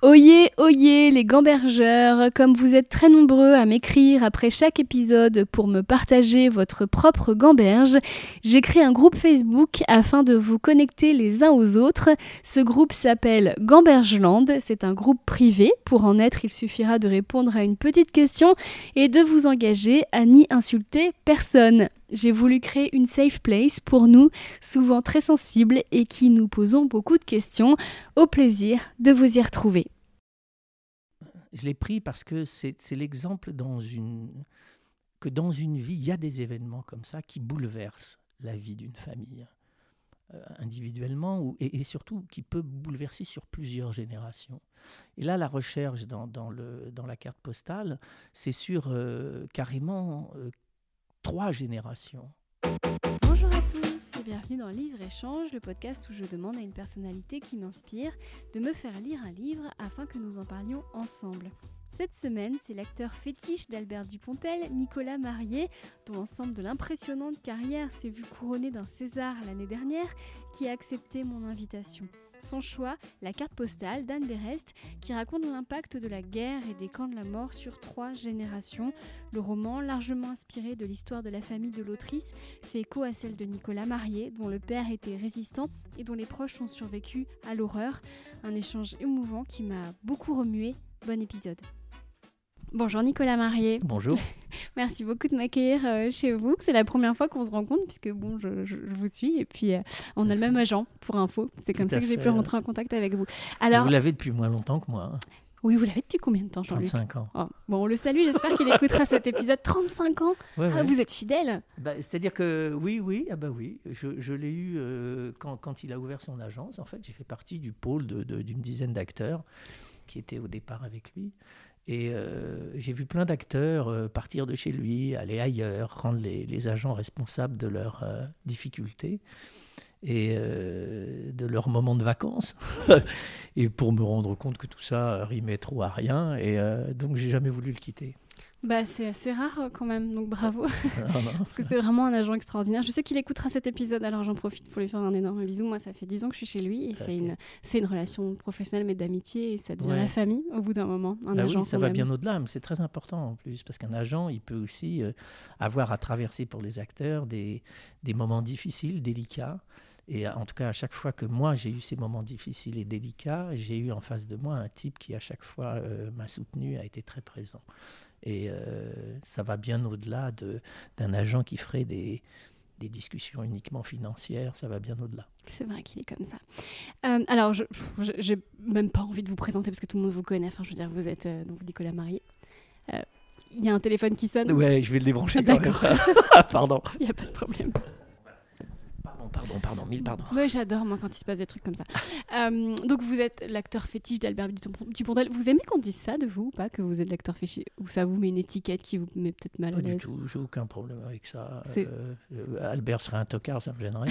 Oyez, oyez les gambergeurs, comme vous êtes très nombreux à m'écrire après chaque épisode pour me partager votre propre gamberge, j'ai créé un groupe Facebook afin de vous connecter les uns aux autres. Ce groupe s'appelle Gambergeland, c'est un groupe privé. Pour en être, il suffira de répondre à une petite question et de vous engager à n'y insulter personne. J'ai voulu créer une safe place pour nous, souvent très sensibles et qui nous posons beaucoup de questions. Au plaisir de vous y retrouver. Je l'ai pris parce que c'est l'exemple que dans une vie, il y a des événements comme ça qui bouleversent la vie d'une famille euh, individuellement et, surtout qui peut bouleverser sur plusieurs générations. Et là, la recherche dans la carte postale, c'est sur euh, carrément euh, trois générations. Bonjour à tous et bienvenue dans Livre Échange, le podcast où je demande à une personnalité qui m'inspire de me faire lire un livre afin que nous en parlions ensemble. Cette semaine, c'est l'acteur fétiche d'Albert Dupontel, Nicolas Marié, dont l'ensemble de l'impressionnante carrière s'est vu couronné d'un César l'année dernière, qui a accepté mon invitation. Son choix, la carte postale d'Anne Berest, qui raconte l'impact de la guerre et des camps de la mort sur trois générations. Le roman, largement inspiré de l'histoire de la famille de l'autrice, fait écho à celle de Nicolas Marié, dont le père était résistant et dont les proches ont survécu à l'horreur. Un échange émouvant qui m'a beaucoup remué. Bon épisode. Bonjour Nicolas Marié. Bonjour. Merci beaucoup de m'accueillir euh, chez vous. C'est la première fois qu'on se rencontre puisque bon, je, vous suis et puis euh, on a le même agent pour info. C'est comme ça que j'ai pu rentrer en contact avec vous. Alors, vous l'avez depuis moins longtemps que moi. Hein. Oui, vous l'avez depuis combien de temps, Jean-Luc? 35 ans. Oh, bon, on le salue, j'espère qu'il écoutera cet épisode. 35 ans? Ah, Vous êtes fidèle bah, C'est-à-dire que oui, oui, ah bah oui. Je, je l'ai eu euh, quand, quand, il a ouvert son agence. En fait, j'ai fait partie du pôle d'une dizaine d'acteurs qui étaient au départ avec lui. Et euh, j'ai vu plein d'acteurs euh, partir de chez lui, aller ailleurs, rendre les, agents responsables de leurs euh, difficultés et de leurs moments de vacances. et pour me rendre compte que tout ça rimait trop à rien. Et donc j'ai jamais voulu le quitter. Bah, c'est assez rare euh, quand même, donc bravo. Ah, Parce que c'est vraiment un agent extraordinaire. Je sais qu'il écoutera cet épisode, alors j'en profite pour lui faire un énorme bisou. Moi, ça fait 10 ans que je suis chez lui et c'est une, une relation professionnelle mais d'amitié et ça devient la famille au bout d'un moment. Un bah agent oui, ça va bien au-delà, mais c'est très important en plus parce qu'un agent, il peut aussi euh, avoir à traverser pour les acteurs des, des moments difficiles, délicats. Et en tout cas, à chaque fois que moi j'ai eu ces moments difficiles et délicats, j'ai eu en face de moi un type qui à chaque fois euh, m'a soutenu, a été très présent. Et euh, ça va bien au-delà d'un agent qui ferait des, des discussions uniquement financières, ça va bien au-delà. C'est vrai qu'il est comme ça. Euh, alors, je n'ai même pas envie de vous présenter parce que tout le monde vous connaît. Enfin, je veux dire, vous êtes donc Nicolas Marié. Il y a un téléphone qui sonne. Ouais, je vais le débrancher. D'accord. Pardon. Il n'y a pas de problème pardon, pardon, mille pardons. Oui, j'adore moi quand il se passe des trucs comme ça. Euh, donc vous êtes l'acteur fétiche d'Albert Dupontel. Vous aimez qu'on dise ça de vous ou pas que vous êtes l'acteur fétiche? Ou ça vous met une étiquette qui vous met peut-être mal à l'aise Pas du tout, j'ai aucun problème avec ça. Euh, euh, Albert serait un tocard, ça me gênerait.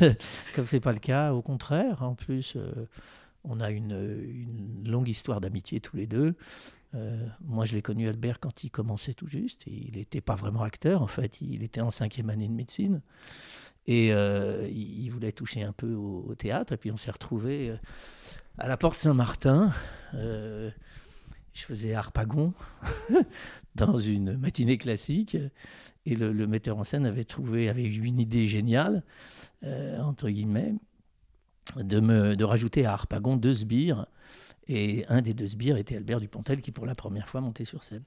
Comme c'est pas le cas, au contraire. En plus, on a une, une longue histoire d'amitié tous les deux. moi, je l'ai connu Albert quand il commençait tout juste. Il n'était pas vraiment acteur, en fait. Il était en cinquième année de médecine. Et euh, il, voulait toucher un peu au, théâtre. Et puis on s'est retrouvés euh, à la porte Saint-Martin. Euh, je faisais Harpagon dans une matinée classique. Et le, metteur en scène avait trouvé, avait eu une idée géniale, entre guillemets, de, de rajouter à Harpagon deux sbires. Et un des deux sbires était Albert Dupontel qui, pour la première fois, montait sur scène.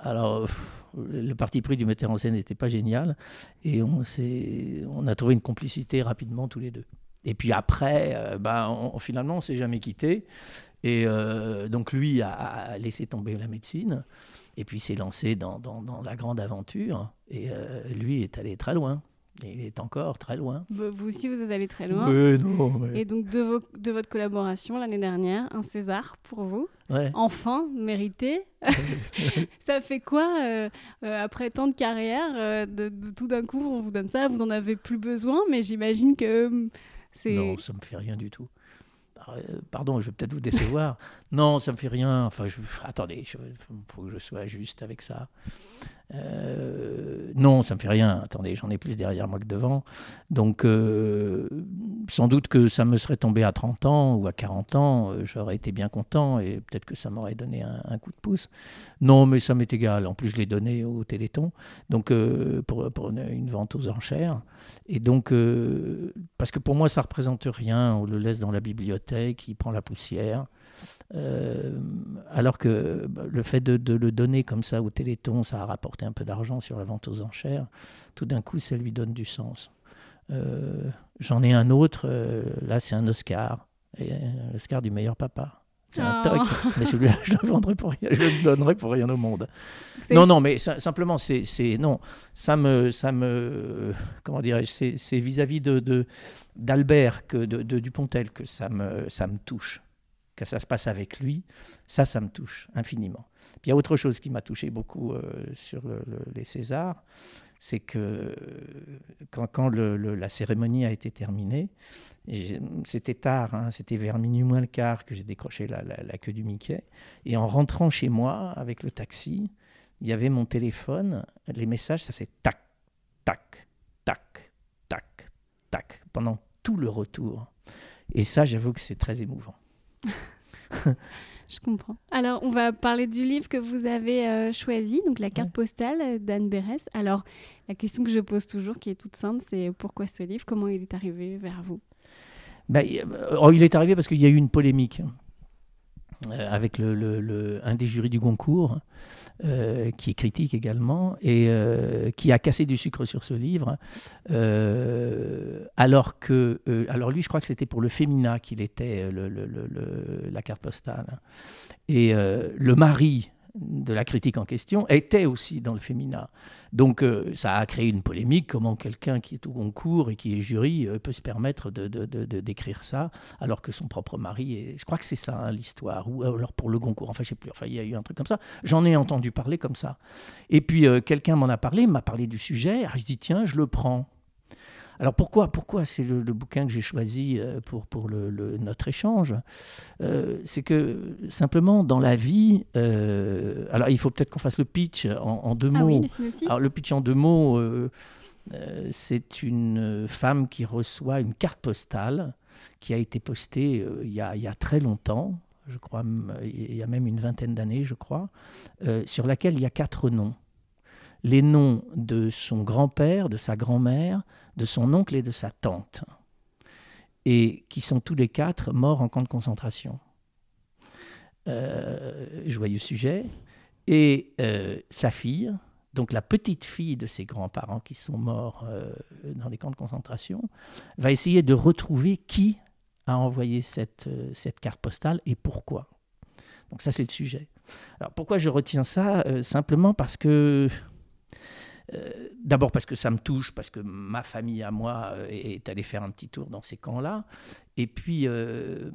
Alors, le parti pris du metteur en scène n'était pas génial et on, a trouvé une complicité rapidement tous les deux. Et puis après, euh, ben, on, finalement, on s'est jamais quitté. Et euh, donc lui a, laissé tomber la médecine et puis s'est lancé dans, dans, la grande aventure. Et euh, lui est allé très loin. Il est encore très loin. Vous aussi, vous êtes allé très loin. Oui, non. Et donc, de, de votre collaboration l'année dernière, un César pour vous. Enfin, mérité. ça fait quoi, euh, euh, après tant de carrière, euh, de, tout d'un coup, on vous donne ça, vous n'en avez plus besoin, mais j'imagine que c'est... Non, ça me fait rien du tout. pardon, je vais peut-être vous décevoir. non, ça me fait rien. Enfin, je, attendez, il faut que je sois juste avec ça. Euh, non, ça me fait rien. Attendez, j'en ai plus derrière moi que devant. Donc, euh, sans doute que ça me serait tombé à 30 ans ou à 40 ans, euh, j'aurais été bien content et peut-être que ça m'aurait donné un, coup de pouce. Non, mais ça m'est égal. En plus, je l'ai donné au Téléthon, donc pour, pour une, vente aux enchères. Et donc, parce que pour moi, ça représente rien. On le laisse dans la bibliothèque, il prend la poussière. Euh, alors que bah, le fait de, le donner comme ça au Téléthon, ça a rapporté un peu d'argent sur la vente aux enchères, tout d'un coup, ça lui donne du sens. Euh, j'en ai un autre, euh, là c'est un Oscar, l'Oscar du meilleur papa. C'est un toc, oh. mais celui-là, je le vendrai pour rien, je le donnerai pour rien au monde. Non, non, mais simplement, c'est, non, ça me, ça me, comment dirais-je, c'est, vis-à-vis de, d'Albert que de, Dupontel que ça me, ça me touche que ça se passe avec lui, ça, ça me touche infiniment. Puis il y a autre chose qui m'a touché beaucoup euh, sur les Césars, c'est que euh, quand, la cérémonie a été terminée, c'était tard, hein, c'était vers minuit moins le quart que j'ai décroché la, la, queue du Mickey, et en rentrant chez moi avec le taxi, il y avait mon téléphone, les messages, ça faisait tac, tac, tac, tac, tac, pendant tout le retour. Et ça, j'avoue que c'est très émouvant. Je comprends. Alors, on va parler du livre que vous avez euh, choisi, donc la carte postale d'Anne Berès. Alors, la question que je pose toujours, qui est toute simple, c'est pourquoi ce livre? Comment il est arrivé vers vous? Ben, Il est arrivé parce qu'il y a eu une polémique avec le, un des jurys du Goncourt euh, qui est critique également, et euh, qui a cassé du sucre sur ce livre, euh, alors que, alors lui, je crois que c'était pour le Fémina qu'il était la carte postale, et le mari de la critique en question était aussi dans le féminin. Donc euh, ça a créé une polémique, comment quelqu'un qui est au concours et qui est jury euh, peut se permettre de, d'écrire ça, alors que son propre mari est... Je crois que c'est ça hein, l'histoire, ou alors pour le concours, enfin je sais plus, enfin il y a eu un truc comme ça. J'en ai entendu parler comme ça. Et puis euh, quelqu'un m'en a parlé, m'a parlé du sujet, ah, je dis tiens, je le prends. Alors pourquoi, pourquoi c'est le, bouquin que j'ai choisi euh, pour, pour le, notre échange? Euh, C'est que simplement dans la vie, euh, alors il faut peut-être qu'on fasse le pitch en, deux ah mots. alors le pitch en deux mots, c'est une femme qui reçoit une carte postale qui a été postée il y, a, il, y a, très longtemps, je crois, il y a même une vingtaine d'années, je crois, sur laquelle il y a quatre noms. Les noms de son grand-père, de sa grand-mère, de son oncle et de sa tante, et qui sont tous les quatre morts en camp de concentration. Euh, joyeux sujet. Et euh, sa fille, donc la petite fille de ses grands-parents qui sont morts euh, dans des camps de concentration, va essayer de retrouver qui a envoyé cette, cette carte postale et pourquoi. Donc ça c'est le sujet. Alors pourquoi je retiens ça Simplement parce que d'abord parce que ça me touche, parce que ma famille à moi euh, est allée faire un petit tour dans ces camps-là. Et puis, euh,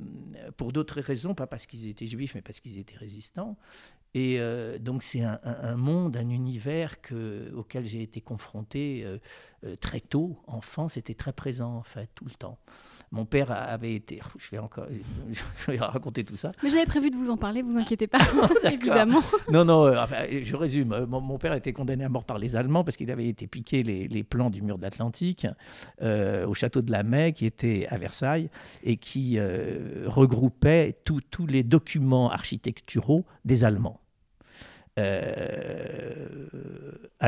pour d'autres raisons, pas parce qu'ils étaient juifs, mais parce qu'ils étaient résistants. Et donc, c'est un, monde, un univers que, auquel j'ai été confronté très tôt, enfant, c'était très présent, en fait, tout le temps. Mon père avait été. Je vais encore. Je vais raconter tout ça. Mais j'avais prévu de vous en parler, vous inquiétez pas, évidemment. Non, non, euh, je résume. Euh, mon, père a été condamné à mort par les Allemands parce qu'il avait été piqué les, plans du mur de l'Atlantique euh, au château de la Mai, qui était à Versailles, et qui regroupait tous les documents architecturaux des Allemands. à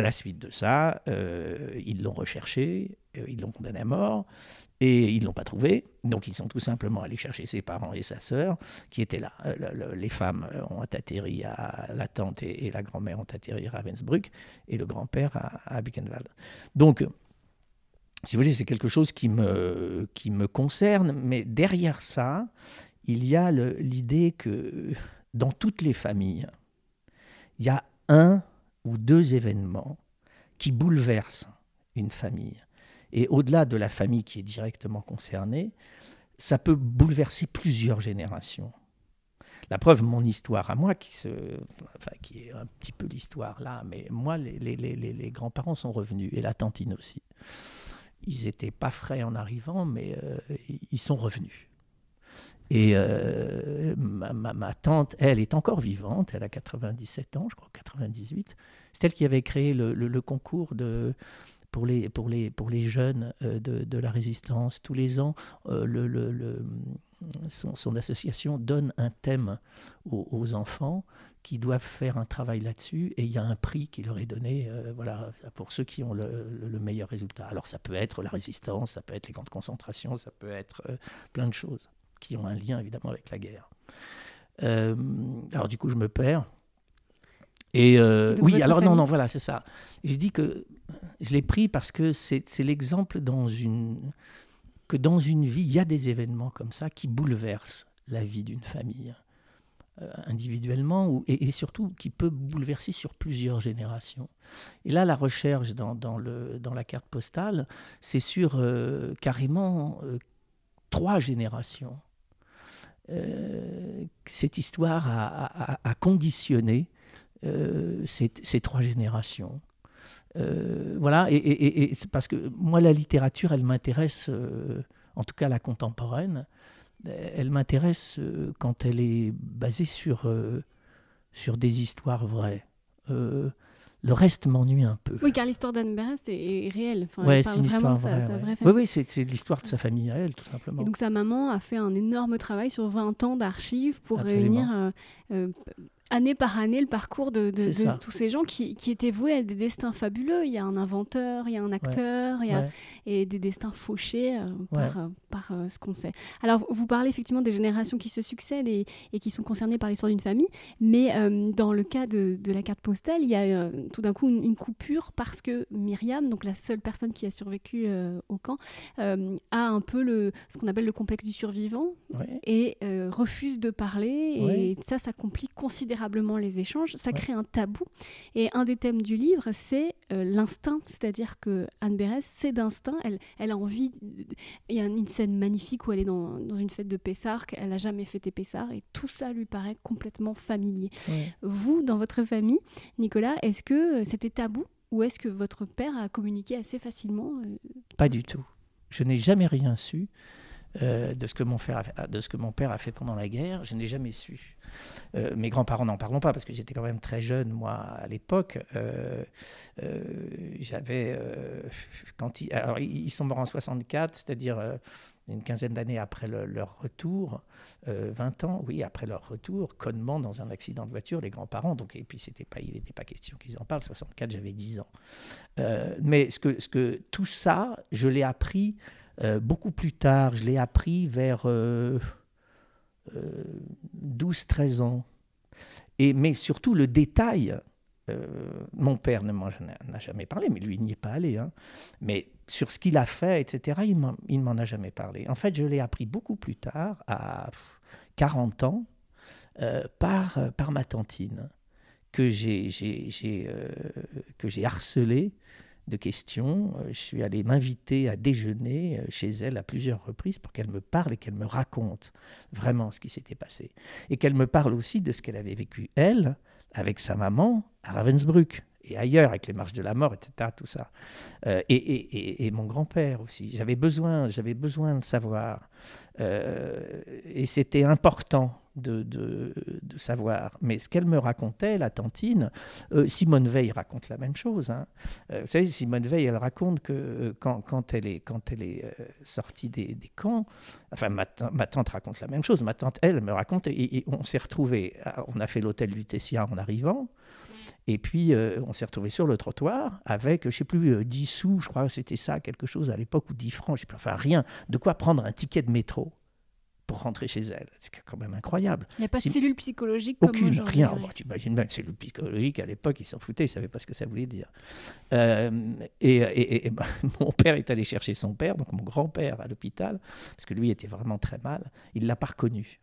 la suite de ça, ils l'ont recherché, ils l'ont condamné à mort, et ils ne l'ont pas trouvé, donc ils sont tout simplement allés chercher ses parents et sa sœur, qui étaient là. Euh, les femmes ont atterri à la tante et, la grand-mère ont atterri à Ravensbrück, et le grand-père à, à Buchenwald. Donc, si vous voulez, c'est quelque chose qui me, qui me concerne, mais derrière ça, il y a l'idée que dans toutes les familles, il y a un ou deux événements qui bouleversent une famille. Et au-delà de la famille qui est directement concernée, ça peut bouleverser plusieurs générations. La preuve, mon histoire à moi, qui, est un petit peu l'histoire là, mais moi, les, grands-parents sont revenus, et la tantine aussi. Ils n'étaient pas frais en arrivant, mais euh, ils sont revenus. Et ma, tante, elle est encore vivante, elle a 97 ans, je crois, 98. C'est elle qui avait créé le, concours de, pour, les, pour, les, pour les jeunes de, la résistance. Tous les ans, le, son, association donne un thème aux enfants qui doivent faire un travail là-dessus et il y a un prix qui leur est donné euh, voilà, pour ceux qui ont le, meilleur résultat. Alors ça peut être la résistance, ça peut être les camps de concentration, ça peut être euh, plein de choses qui ont un lien évidemment avec la guerre. Euh, alors du coup je me perds. Et oui, alors non, non, voilà, c'est ça. Je dis que je l'ai pris parce que c'est l'exemple dans une que dans une vie, il y a des événements comme ça qui bouleversent la vie d'une famille. Euh, individuellement ou, et, surtout qui peut bouleverser sur plusieurs générations. Et là, la recherche dans, dans, le, dans la carte postale, c'est sur euh, carrément euh, trois générations. cette histoire a, a, conditionné ces, ces, trois générations. voilà, et, et, et c'est parce que moi, la littérature, elle m'intéresse, en tout cas la contemporaine, elle m'intéresse euh, quand elle est basée sur, euh, sur des histoires vraies. Euh, le reste m'ennuie un peu. Oui, car l'histoire d'Anne Berest est, réelle. Enfin, c'est une histoire vraie. oui, oui c'est l'histoire de sa famille à elle, tout simplement. Et donc sa maman a fait un énorme travail sur 20 ans d'archives pour réunir année par année le parcours de, tous ces gens qui, étaient voués à des destins fabuleux. Il y a un inventeur, il y a un acteur, il y a, et des destins fauchés euh, par, euh, par euh, ce qu'on sait. Alors, vous parlez effectivement des générations qui se succèdent et, qui sont concernées par l'histoire d'une famille, mais dans le cas de, la carte postale, il y a tout d'un coup une, coupure parce que Myriam, donc la seule personne qui a survécu au camp, a un peu le, ce qu'on appelle le complexe du survivant et refuse de parler. Et ça, ça complique considérablement les échanges, ça crée un tabou. Et un des thèmes du livre, c'est euh, l'instinct, c'est-à-dire que Anne Berès, c'est d'instinct, elle, elle a envie... Il y a une scène magnifique où elle est dans, dans une fête de Pessard, elle n'a jamais fêté Pessard, et tout ça lui paraît complètement familier. Vous, dans votre famille, Nicolas, est-ce que euh, c'était tabou ou est-ce que votre père a communiqué assez facilement euh, Pas du tout. Je n'ai jamais rien su. Euh, de, ce que mon père a fait, pendant la guerre, je n'ai jamais su. Euh, mes grands-parents n'en parlons pas parce que j'étais quand même très jeune moi à l'époque. Euh, j'avais quand ils, alors ils sont morts en 64, c'est-à-dire une quinzaine d'années après leur retour, 20 ans, oui, après leur retour, connement dans un accident de voiture, les grands-parents, donc, et puis c'était pas, il n'était pas question qu'ils en parlent, 64, j'avais 10 ans. mais ce que, ce que, tout ça, je l'ai appris euh, beaucoup plus tard, je l'ai appris vers 12-13 euh, euh, ans. Et, mais surtout le détail, mon père ne m'en a jamais parlé, mais lui n'y est pas allé. Hein. Mais sur ce qu'il a fait, etc., il ne m'en a jamais parlé. En fait, je l'ai appris beaucoup plus tard, à 40 ans, par, par ma tantine, que j'ai harcelé de questions. Euh, je suis allé m'inviter à déjeuner euh, chez elle à plusieurs reprises pour qu'elle me parle et qu'elle me raconte vraiment ce qui s'était passé. Et qu'elle me parle aussi de ce qu'elle avait vécu, elle, avec sa maman à Ravensbrück et ailleurs, avec les marches de la mort, etc., tout ça. Euh, et, et, mon grand-père aussi. J'avais besoin, j'avais besoin de savoir. et c'était important de, de, savoir. Mais ce qu'elle me racontait, la tantine, euh, Simone Veil raconte la même chose. Hein. Euh, vous savez, Simone Veil, elle raconte que euh, quand, quand, elle est, quand elle est sortie des, camps, enfin ma, ma, tante raconte la même chose, ma tante, elle, me raconte, et, on s'est retrouvés, on a fait l'hôtel Lutetia en arrivant, et puis, on s'est retrouvé sur le trottoir avec, je ne sais plus, 10 sous, je crois que c'était ça, quelque chose à l'époque, ou 10 francs, je sais plus, enfin rien, de quoi prendre un ticket de métro pour rentrer chez elle. C'est quand même incroyable. Il n'y a pas de cellule psychologique Aucune, comme rien. Oh, bah, tu imagines bien que cellule psychologique, à l'époque, ils s'en foutaient, ils ne savaient pas ce que ça voulait dire. Euh, et, et, bah, mon père est allé chercher son père, donc mon grand-père à l'hôpital, parce que lui était vraiment très mal. Il ne l'a pas reconnu.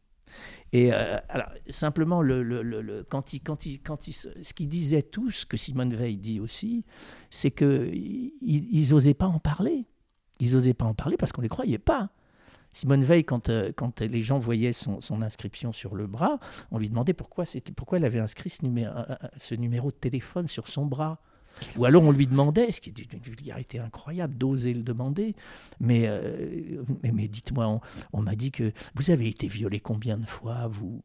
Et euh, alors, simplement, le, le, le, quand il, quand il, quand ce qu'ils disaient tous, que Simone Veil dit aussi, c'est qu'ils n'osaient pas en parler. Ils n'osaient pas en parler parce qu'on ne les croyait pas. Simone Veil, quand, euh, quand les gens voyaient son, inscription sur le bras, on lui demandait pourquoi, pourquoi elle avait inscrit ce numéro, ce numéro de téléphone sur son bras. Ou alors on lui demandait, ce qui est d'une vulgarité incroyable, d'oser le demander, mais, euh, mais, dites-moi, on, m'a dit que vous avez été violé combien de fois, vous?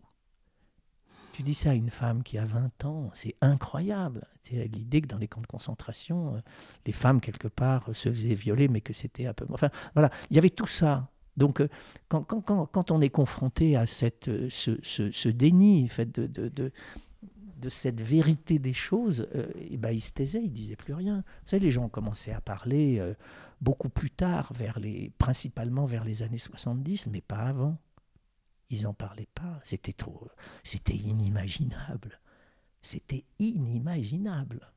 Tu dis ça à une femme qui a 20 ans, c'est incroyable. C'est l'idée que dans les camps de concentration, euh, les femmes, quelque part, se faisaient violer, mais que c'était un peu... Enfin, voilà, il y avait tout ça. Donc, euh, quand, quand, quand, on est confronté à cette, ce, ce, déni fait de de cette vérité des choses, euh, et ben, il se taisait, il disait plus rien. Vous savez, les gens ont commencé à parler euh, beaucoup plus tard, vers les, principalement vers les années 70, mais pas avant. Ils n'en parlaient pas. C'était trop, c'était inimaginable. C'était inimaginable.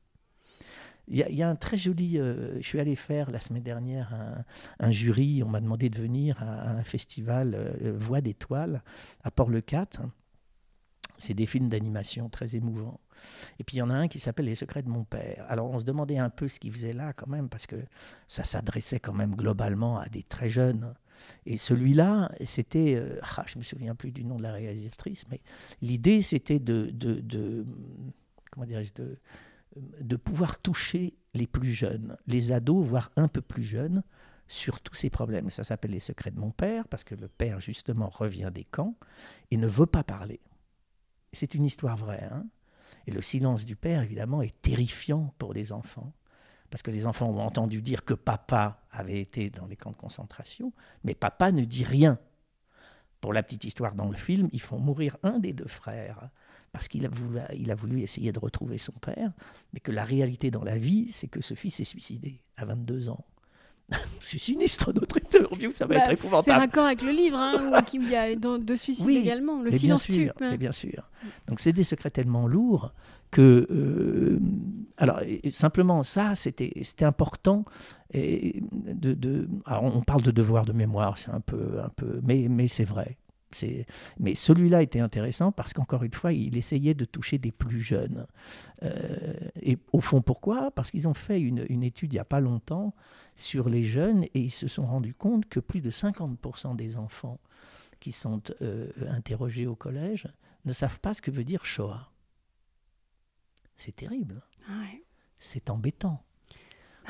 Il y, a un très joli. Euh, je suis allé faire la semaine dernière un, jury. On m'a demandé de venir à, un festival Voix d'étoiles à Port-le-Cat c'est des films d'animation très émouvants. Et puis il y en a un qui s'appelle Les secrets de mon père. Alors on se demandait un peu ce qu'il faisait là quand même, parce que ça s'adressait quand même globalement à des très jeunes. Et celui-là, c'était, euh, ah, je me souviens plus du nom de la réalisatrice, mais l'idée c'était de, de, de, comment de, de pouvoir toucher les plus jeunes, les ados, voire un peu plus jeunes, sur tous ces problèmes. Ça s'appelle Les secrets de mon père, parce que le père justement revient des camps et ne veut pas parler. C'est une histoire vraie. Hein. et le silence du père, évidemment, est terrifiant pour les enfants. Parce que les enfants ont entendu dire que papa avait été dans les camps de concentration, mais papa ne dit rien. Pour la petite histoire dans le film, ils font mourir un des deux frères parce qu'il a, voulu, a voulu essayer de retrouver son père, mais que la réalité dans la vie, c'est que ce fils s'est suicidé à 22 ans. c'est sinistre notre interview, ça va bah, être épouvantable. C'est raccord avec le livre, hein, où il y a deux suicides également, le silence bien sûr, tue. bien sûr. Donc c'est des secrets tellement lourds que, euh, alors simplement ça, c'était important. Et de, de on parle de devoir de mémoire, c'est un peu, un peu, mais, mais c'est vrai. Mais celui-là était intéressant parce qu'encore une fois, il essayait de toucher des plus jeunes. Euh, et au fond, pourquoi? Parce qu'ils ont fait une, une, étude il n'y a pas longtemps sur les jeunes et ils se sont rendus compte que plus de 50% des enfants qui sont euh, interrogés au collège ne savent pas ce que veut dire Shoah. C'est terrible. Ah C'est embêtant.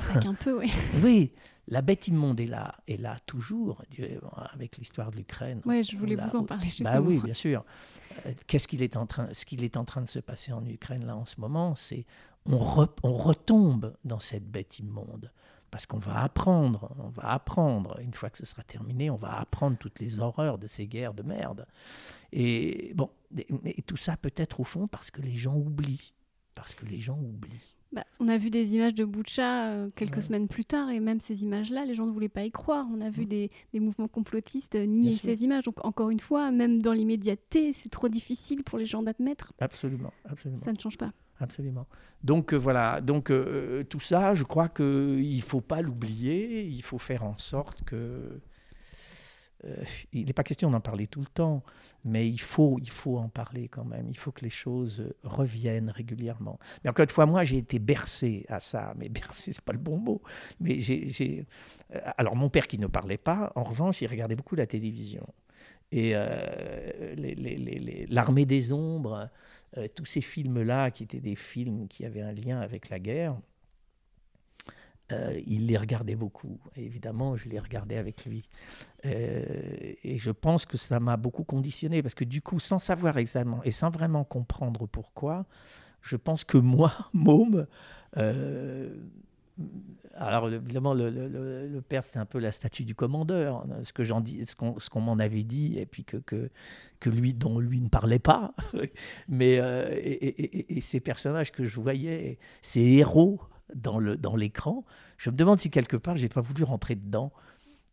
Avec un peu, oui. oui, la bête immonde est là, est là toujours, avec l'histoire de l'Ukraine. Oui, je voulais vous en parler justement. Bah oui, bien sûr. Euh, qu'est-ce qu'il est en train, ce qu'il est en train de se passer en Ukraine là en ce moment, c'est on, on retombe dans cette bête immonde parce qu'on va apprendre, on va apprendre, une fois que ce sera terminé, on va apprendre toutes les horreurs de ces guerres de merde. Et bon, et, tout ça peut-être au fond parce que les gens oublient, parce que les gens oublient. Bah, on a vu des images de Boucha euh, quelques semaines plus tard, et même ces images-là, les gens ne voulaient pas y croire. On a vu des, des, mouvements complotistes nier ces images. Donc, encore une fois, même dans l'immédiateté, c'est trop difficile pour les gens d'admettre. Absolument, absolument. Ça ne change pas absolument. Donc euh, voilà, donc euh, euh, tout ça, je crois qu'il ne faut pas l'oublier, il faut faire en sorte que... il n'est pas question d'en parler tout le temps, mais il faut, il faut en parler quand même, il faut que les choses reviennent régulièrement. Mais encore une fois, moi j'ai été bercé à ça, mais bercé, c'est pas le bon mot. Mais j'ai, Alors mon père qui ne parlait pas, en revanche, il regardait beaucoup la télévision. Et l'armée des ombres, euh, tous ces films-là, qui étaient des films qui avaient un lien avec la guerre, euh, il les regardait beaucoup. évidemment, je les regardais avec lui. Euh, et je pense que ça m'a beaucoup conditionné, parce que du coup, sans savoir exactement et sans vraiment comprendre pourquoi, je pense que moi, môme, alors évidemment, le, père, c'est un peu la statue du commandeur, hein, ce que j'en dis, ce qu'on m'en avait dit, et puis que, que, lui, dont lui ne parlait pas. Mais euh, et, ces personnages que je voyais, ces héros dans le dans l'écran, je me demande si quelque part j'ai pas voulu rentrer dedans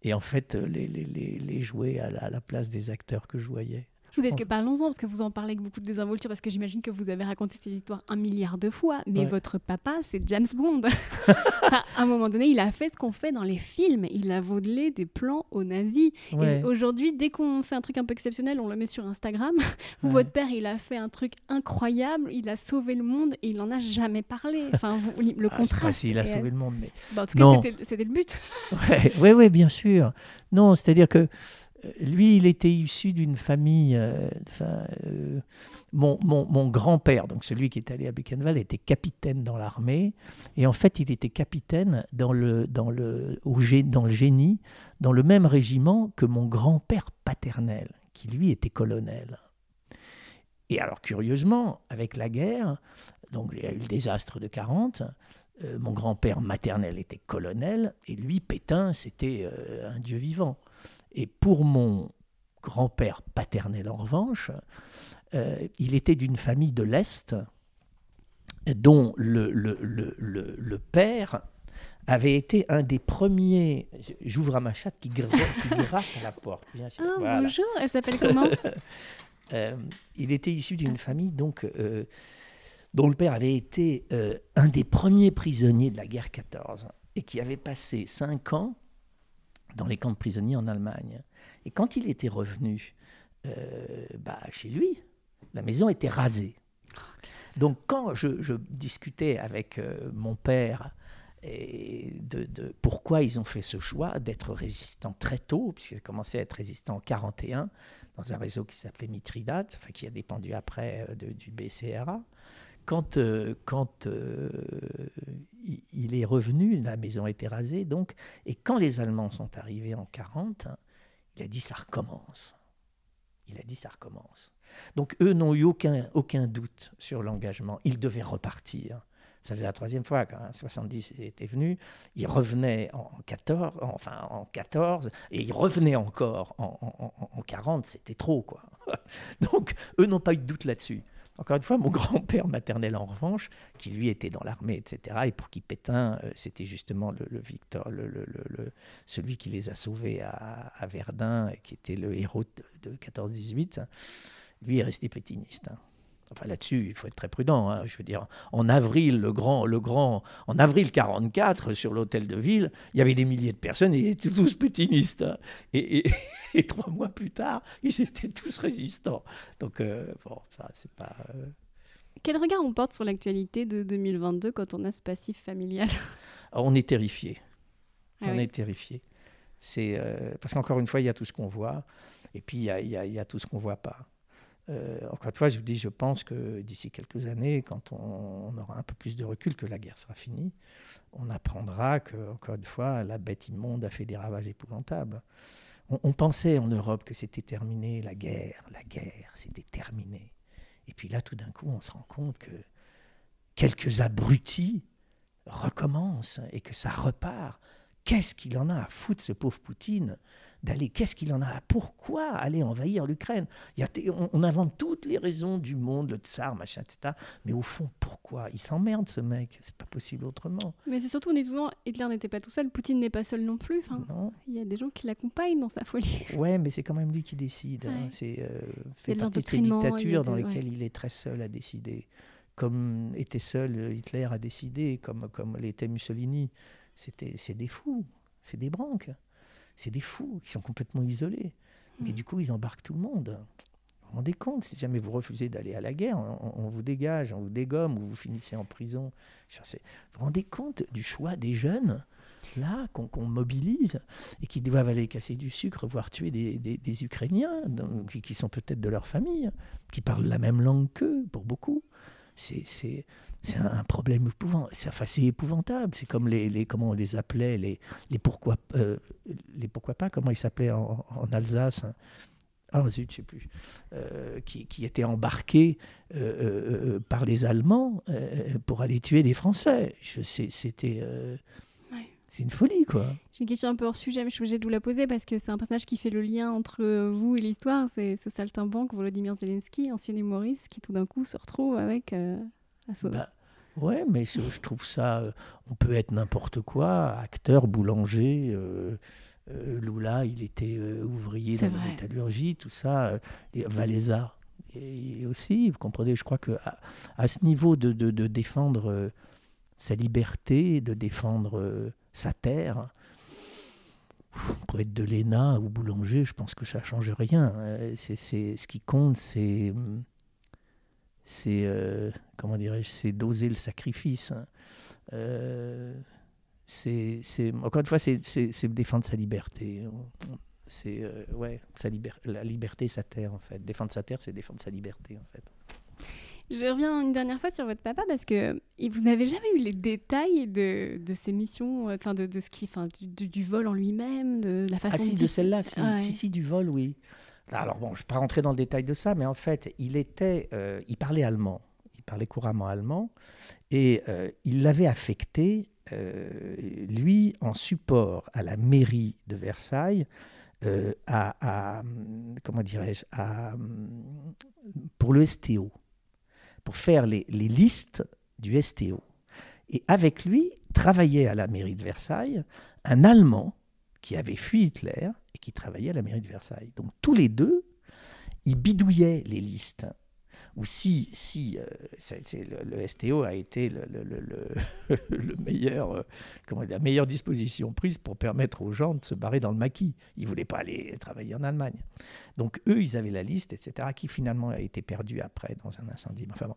et en fait les, les, les jouer à la place des acteurs que je voyais. Oui, parce que parlons-en, parce que vous en parlez avec beaucoup de désinvolture, parce que j'imagine que vous avez raconté cette histoire un milliard de fois, mais votre papa, c'est James Bond. à un moment donné, il a fait ce qu'on fait dans les films, il a vaudé des plans aux nazis. Et aujourd'hui, dès qu'on fait un truc un peu exceptionnel, on le met sur Instagram. Vous, votre père, il a fait un truc incroyable, il a sauvé le monde et il n'en a jamais parlé. Enfin, vous, le ah, contraste. il a sauvé le monde, mais. Bah, en tout cas, c'était le but. Oui, ouais, bien sûr. Non, c'est-à-dire que lui, il était issu d'une famille. Euh, euh, mon, mon, grand-père, donc celui qui est allé à Buchenwald, était capitaine dans l'armée. Et en fait, il était capitaine dans le, dans, le, au, dans le génie, dans le même régiment que mon grand-père paternel, qui lui était colonel. Et alors, curieusement, avec la guerre, donc il y a eu le désastre de 40, euh, mon grand-père maternel était colonel, et lui, Pétain, c'était un dieu vivant. Et pour mon grand-père paternel, en revanche, euh, il était d'une famille de l'Est dont le, le, le, le, père avait été un des premiers. J'ouvre à ma chatte qui, gratte, à la porte. oh, Bonjour, elle s'appelle comment? Euh, Il était issu d'une famille donc, euh, dont le père avait été un des premiers prisonniers de la guerre 14 et qui avait passé cinq ans dans les camps de prisonniers en Allemagne. Et quand il était revenu bah, chez lui, la maison était rasée. Donc quand je, discutais avec euh, mon père de, pourquoi ils ont fait ce choix d'être résistants très tôt, puisqu'ils commençaient à être résistants en 41 dans un réseau qui s'appelait Mitridate, enfin, qui a dépendu après euh, du BCRA. Quand, euh, quand il est revenu, la maison était rasée, donc, et quand les Allemands sont arrivés en 40, il a dit ça recommence. Il a dit ça recommence. Donc eux n'ont eu aucun, aucun doute sur l'engagement. Ils devaient repartir. Ça faisait la troisième fois quand 70 était venu. Ils revenaient en 14, enfin en 14, et ils revenaient encore en, en 40. C'était trop, quoi. Donc eux n'ont pas eu de doute là-dessus. Encore une fois, mon grand-père maternel, en revanche, qui lui était dans l'armée, etc., et pour qui Pétain, euh, c'était justement le, Victor, le, celui qui les a sauvés à, Verdun, qui était le héros de, de 14-18, lui est resté pétiniste. Hein. Enfin là-dessus, il faut être très prudent. Hein. Je veux dire, en avril, le grand, le grand, en avril 44, sur l'hôtel de ville, il y avait des milliers de personnes et ils étaient tous pétinistes. Hein. Et, et, trois mois plus tard, ils étaient tous résistants. Donc euh, bon, ça c'est pas. Euh, Quel regard on porte sur l'actualité de 2022 quand on a ce passif familial? On est terrifié. Ah on est terrifié. C'est euh, parce qu'encore une fois, il y a tout ce qu'on voit, et puis il y a, y a, tout ce qu'on voit pas. Euh, encore une fois, je vous dis, je pense que d'ici quelques années, quand on, aura un peu plus de recul, que la guerre sera finie, on apprendra que, encore une fois, la bête immonde a fait des ravages épouvantables. On, pensait en Europe que c'était terminé, la guerre, la guerre, c'était terminé. Et puis là, tout d'un coup, on se rend compte que quelques abrutis recommencent et que ça repart. Qu'est-ce qu'il en a à foutre, ce pauvre Poutine? D'aller. Qu'est-ce qu'il en a Pourquoi aller envahir l'Ukraine? On, invente toutes les raisons du monde, le tsar, machin, etc. Mais au fond, pourquoi? Il s'emmerde, ce mec. C'est pas possible autrement. Mais c'est surtout, on dit souvent, Hitler n'était pas tout seul, Poutine n'est pas seul non plus. Enfin, Il y a des gens qui l'accompagnent dans sa folie. Ouais, mais c'est quand même lui qui décide. Hein. C'est euh, fait partie de ces dictatures dans lesquelles il est très seul à décider. Comme était seul euh, Hitler à décider, comme, comme l'était Mussolini. C'est des fous, c'est des branques c'est des fous qui sont complètement isolés. Mais mm. du coup, ils embarquent tout le monde. Vous vous rendez compte, si jamais vous refusez d'aller à la guerre, on, vous dégage, on vous dégomme ou vous finissez en prison. Vous vous rendez compte du choix des jeunes, là, qu'on mobilise et qui doivent aller casser du sucre, voire tuer des, Ukrainiens, qui, sont peut-être de leur famille, qui parlent la même langue qu'eux, pour beaucoup. C'est un problème épouvantable. C'est épouvantable. C'est comme les, les, comment on les appelait, les, les, pourquoi, euh, les pourquoi pas, comment ils s'appelaient en, Alsace. Hein. Ah, zut, je sais plus. Euh, qui, qui, étaient embarqués euh, par les Allemands pour aller tuer les Français. C'était. C'est une folie, quoi. J'ai une question un peu hors sujet, mais je suis obligée de vous la poser parce que c'est un personnage qui fait le lien entre vous et l'histoire. C'est ce saltimbanque, Volodymyr Zelensky, ancien humoriste, qui tout d'un coup se retrouve avec euh, bah, ouais, mais je trouve ça. Euh, on peut être n'importe quoi, acteur, boulanger. Euh, euh Lula, il était ouvrier dans la métallurgie, tout ça. Valéza et, aussi, vous comprenez, je crois que à, ce niveau de, de, de défendre sa liberté, de défendre sa terre. Pour être de l'ENA ou boulanger, je pense que ça ne change rien. Euh, c'est, ce qui compte, c'est, c'est euh, comment dirais-je, c'est doser le sacrifice. Euh, c'est, encore une fois, c'est, défendre sa liberté. C'est ouais, sa la liberté, sa terre en fait. Défendre sa terre, c'est défendre sa liberté en fait. Je reviens une dernière fois sur votre papa parce que vous n'avez jamais eu les détails de, de ses missions, euh, enfin de, de, ce qui, enfin du, du, vol en lui-même, de la façon. Ah si, de celle-là, si, si, du vol, oui. Alors bon, je ne vais pas rentrer dans le détail de ça, mais en fait, il était, euh, il parlait allemand, il parlait couramment allemand, et euh, il l'avait affecté, lui, en support à la mairie de Versailles, à, à, comment dirais-je, pour le STO pour faire les, listes du STO. Et avec lui travaillait à la mairie de Versailles un Allemand qui avait fui Hitler et qui travaillait à la mairie de Versailles. Donc tous les deux, ils bidouillaient les listes ou si, si euh, le, STO a été le, le, meilleur, euh, la meilleure disposition prise pour permettre aux gens de se barrer dans le maquis. Ils ne voulaient pas aller travailler en Allemagne. Donc eux, ils avaient la liste, etc., qui finalement a été perdue après dans un incendie. Enfin bon,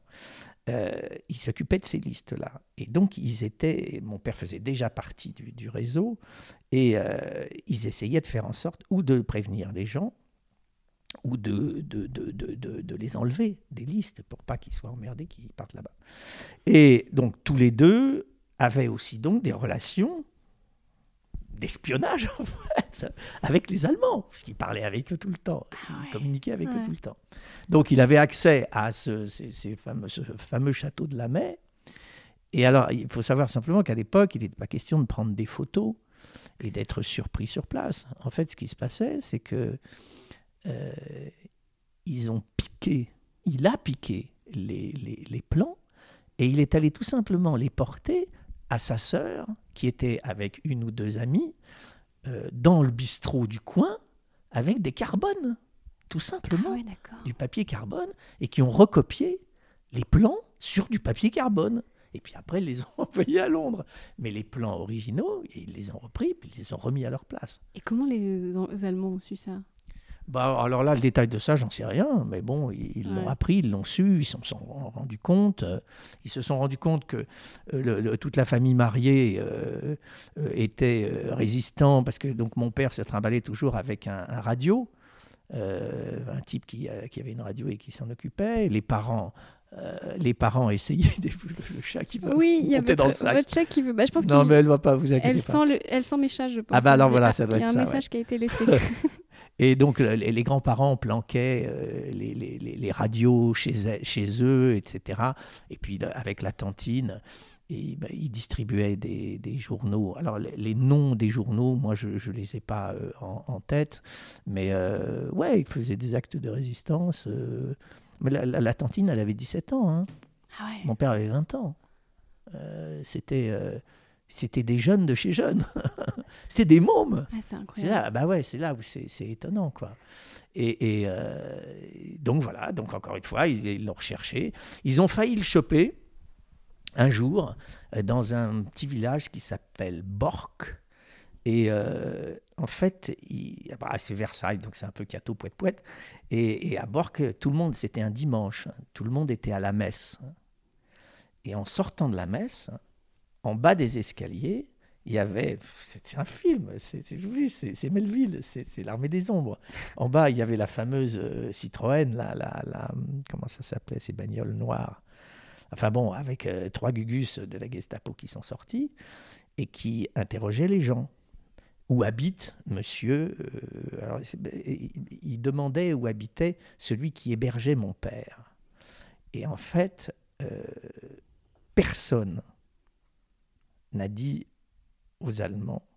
euh, ils s'occupaient de ces listes-là. Et donc, ils étaient, mon père faisait déjà partie du, du réseau, et ils essayaient de faire en sorte ou de prévenir les gens, ou de, de, de, de, les enlever des listes pour pas qu'ils soient emmerdés, qu'ils partent là-bas. Et donc tous les deux avaient aussi donc des relations d'espionnage en fait, avec les Allemands, puisqu'il parlait avec eux tout le temps, ah il communiquait avec eux tout le temps. Donc il avait accès à ce, ces, fameux, ce fameux château de la Mai. Et alors, il faut savoir simplement qu'à l'époque, il n'était pas question de prendre des photos et d'être surpris sur place. En fait, ce qui se passait, c'est que euh, ils ont piqué, il a piqué les, les, plans et il est allé tout simplement les porter à sa sœur, qui était avec une ou deux amies, euh, dans le bistrot du coin, avec des carbones, tout simplement, ah du papier carbone, et qui ont recopié les plans sur du papier carbone. Et puis après, ils les ont envoyés à Londres. Mais les plans originaux, ils les ont repris, puis ils les ont remis à leur place. Et comment les Allemands ont su ça? Bah, alors là, le détail de ça, j'en sais rien, mais bon, ils l'ont appris, ils l'ont su, ils se sont rendus compte. Euh, ils se sont rendus compte que euh, toute la famille mariée euh, était résistant, parce que donc mon père se trimballait toujours avec un, radio, un type qui, qui, avait une radio et qui s'en occupait. Les parents. les parents essayaient des... le chat qui veut oui, il y a votre, dans le sac. votre chat qui veut. Bah, je pense non, mais elle ne va pas, vous inquiétez elle pas. Sent elle sent mes chats, je pense. Ah bah alors voilà, ça doit être ça. Il y a un message qui a été laissé. Et donc, les, grands-parents planquaient euh, les, radios chez, chez eux, etc. Et puis, avec la tantine, et, ben, ils distribuaient des, journaux. Alors, les, noms des journaux, moi, je ne les ai pas euh, en, tête, mais euh, ouais, ils faisaient des actes de résistance. mais la, tantine, elle avait 17 ans. Hein. Ah Mon père avait 20 ans. C'était c'était des jeunes de chez jeunes. c'était des mômes. c'est là, bah ouais, c'est là où c'est, étonnant, quoi. Et, euh, donc voilà, donc encore une fois, ils, l'ont recherché. Ils ont failli le choper un jour euh, dans un petit village qui s'appelle Bork. Et euh, en fait, ah bah, c'est Versailles, donc c'est un peu cateau, poète, poète. Et, et à Bork, tout le monde, c'était un dimanche, tout le monde était à la messe. Et en sortant de la messe, en bas des escaliers, il y avait, c'est un film, c'est Melville, c'est l'armée des ombres. En bas, il y avait la fameuse euh, Citroën, la, la, comment ça s'appelait, ces bagnoles noires. Enfin bon, avec euh, trois gugus de la Gestapo qui sont sortis et qui interrogeaient les gens. Où habite monsieur euh, alors, Il demandait où habitait celui qui hébergeait mon père. Et en fait, personne n'a dit aux Allemands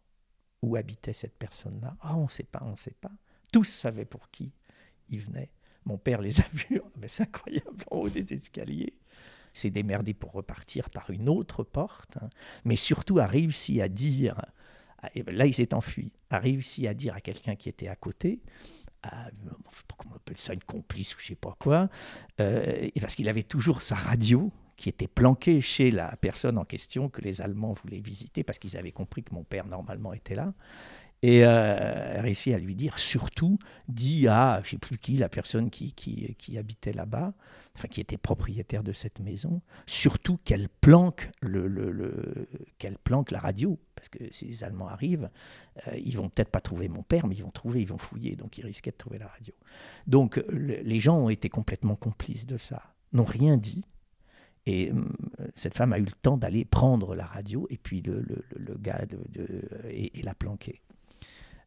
où habitait cette personne-là. Ah, on ne sait pas, on ne sait pas. Tous savaient pour qui il venait. Mon père les a vus, mais c'est incroyable, en haut des escaliers. S'est démerdé pour repartir par une autre porte, hein. mais surtout a réussi à dire, ben là il s'est enfui, a réussi à dire à quelqu'un qui était à côté, à, comment on appelle ça, une complice ou je sais pas quoi, euh, parce qu'il avait toujours sa radio, qui était planqué chez la personne en question que les Allemands voulaient visiter parce qu'ils avaient compris que mon père normalement était là. Et euh, réussi à lui dire, surtout, dit à, je ne sais plus qui, la personne qui, qui, qui habitait là-bas, enfin qui était propriétaire de cette maison, surtout qu'elle planque, le, le, le qu'elle planque la radio. Parce que si les Allemands arrivent, euh, ils vont peut-être pas trouver mon père, mais ils vont trouver, ils vont fouiller, donc ils risquaient de trouver la radio. Donc les gens ont été complètement complices de ça. n'ont rien dit. Et hum, cette femme a eu le temps d'aller prendre la radio et puis le, le, gars de, et, la planquer.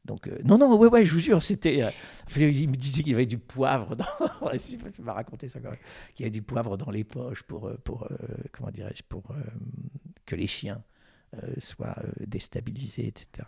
Donc, euh, non, non, ouais, ouais, je vous jure, c'était. Euh, il me disait qu'il y avait du poivre dans. je sais pas raconté ça quand même. Qu'il y avait du poivre dans les poches pour. Euh, pour comment dirais-je Pour que les chiens euh, soit euh, déstabilisé, etc.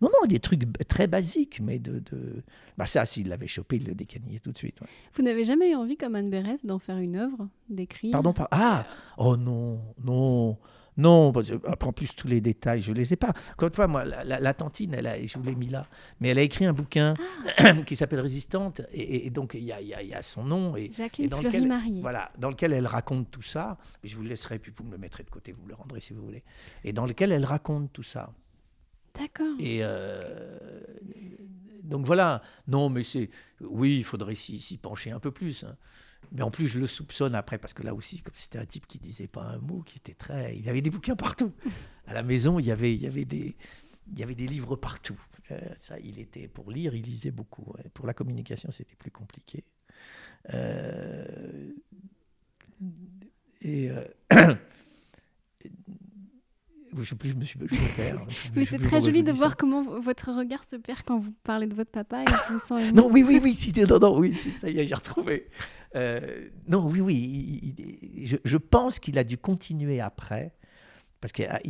non, non, des trucs très basiques, mais de... de... Bah ça, s'il l'avait chopé, il le décanillait tout de suite. Vous n'avez jamais eu envie, comme Anne Berès, d'en faire une œuvre, d'écrire? Pardon, par... ah Oh non, non non, en plus, tous les détails, je ne les ai pas. Encore une fois, moi, la, tantine, elle a, je vous l'ai mis là, mais elle a écrit un bouquin ah. qui s'appelle Résistante, et, donc il y, a, son nom. Et, Jacqueline dans lequel, Voilà, dans lequel elle raconte tout ça. Je vous le laisserai, puis vous me le mettrez de côté, vous me le rendrez si vous voulez. Et dans lequel elle raconte tout ça. D'accord. Et euh, donc voilà. Non, mais c'est. Oui, il faudrait s'y pencher un peu plus. Hein. Mais en plus, je le soupçonne après, parce que là aussi, comme c'était un type qui disait pas un mot, qui était très. Il avait des bouquins partout. À la maison, il y avait, il y avait, des, il y avait des livres partout. Euh, ça, il était pour lire, il lisait beaucoup. Pour la communication, c'était plus compliqué. Euh, et. Euh, je sais plus, je me suis je Mais c'est très joli de voir comment votre regard se perd quand vous parlez de votre papa et vous sent Non, oui, oui, oui, si, non, non, oui, ça y est, j'ai retrouvé. Euh, non, oui, oui, je, pense qu'il a dû continuer après, parce que ah,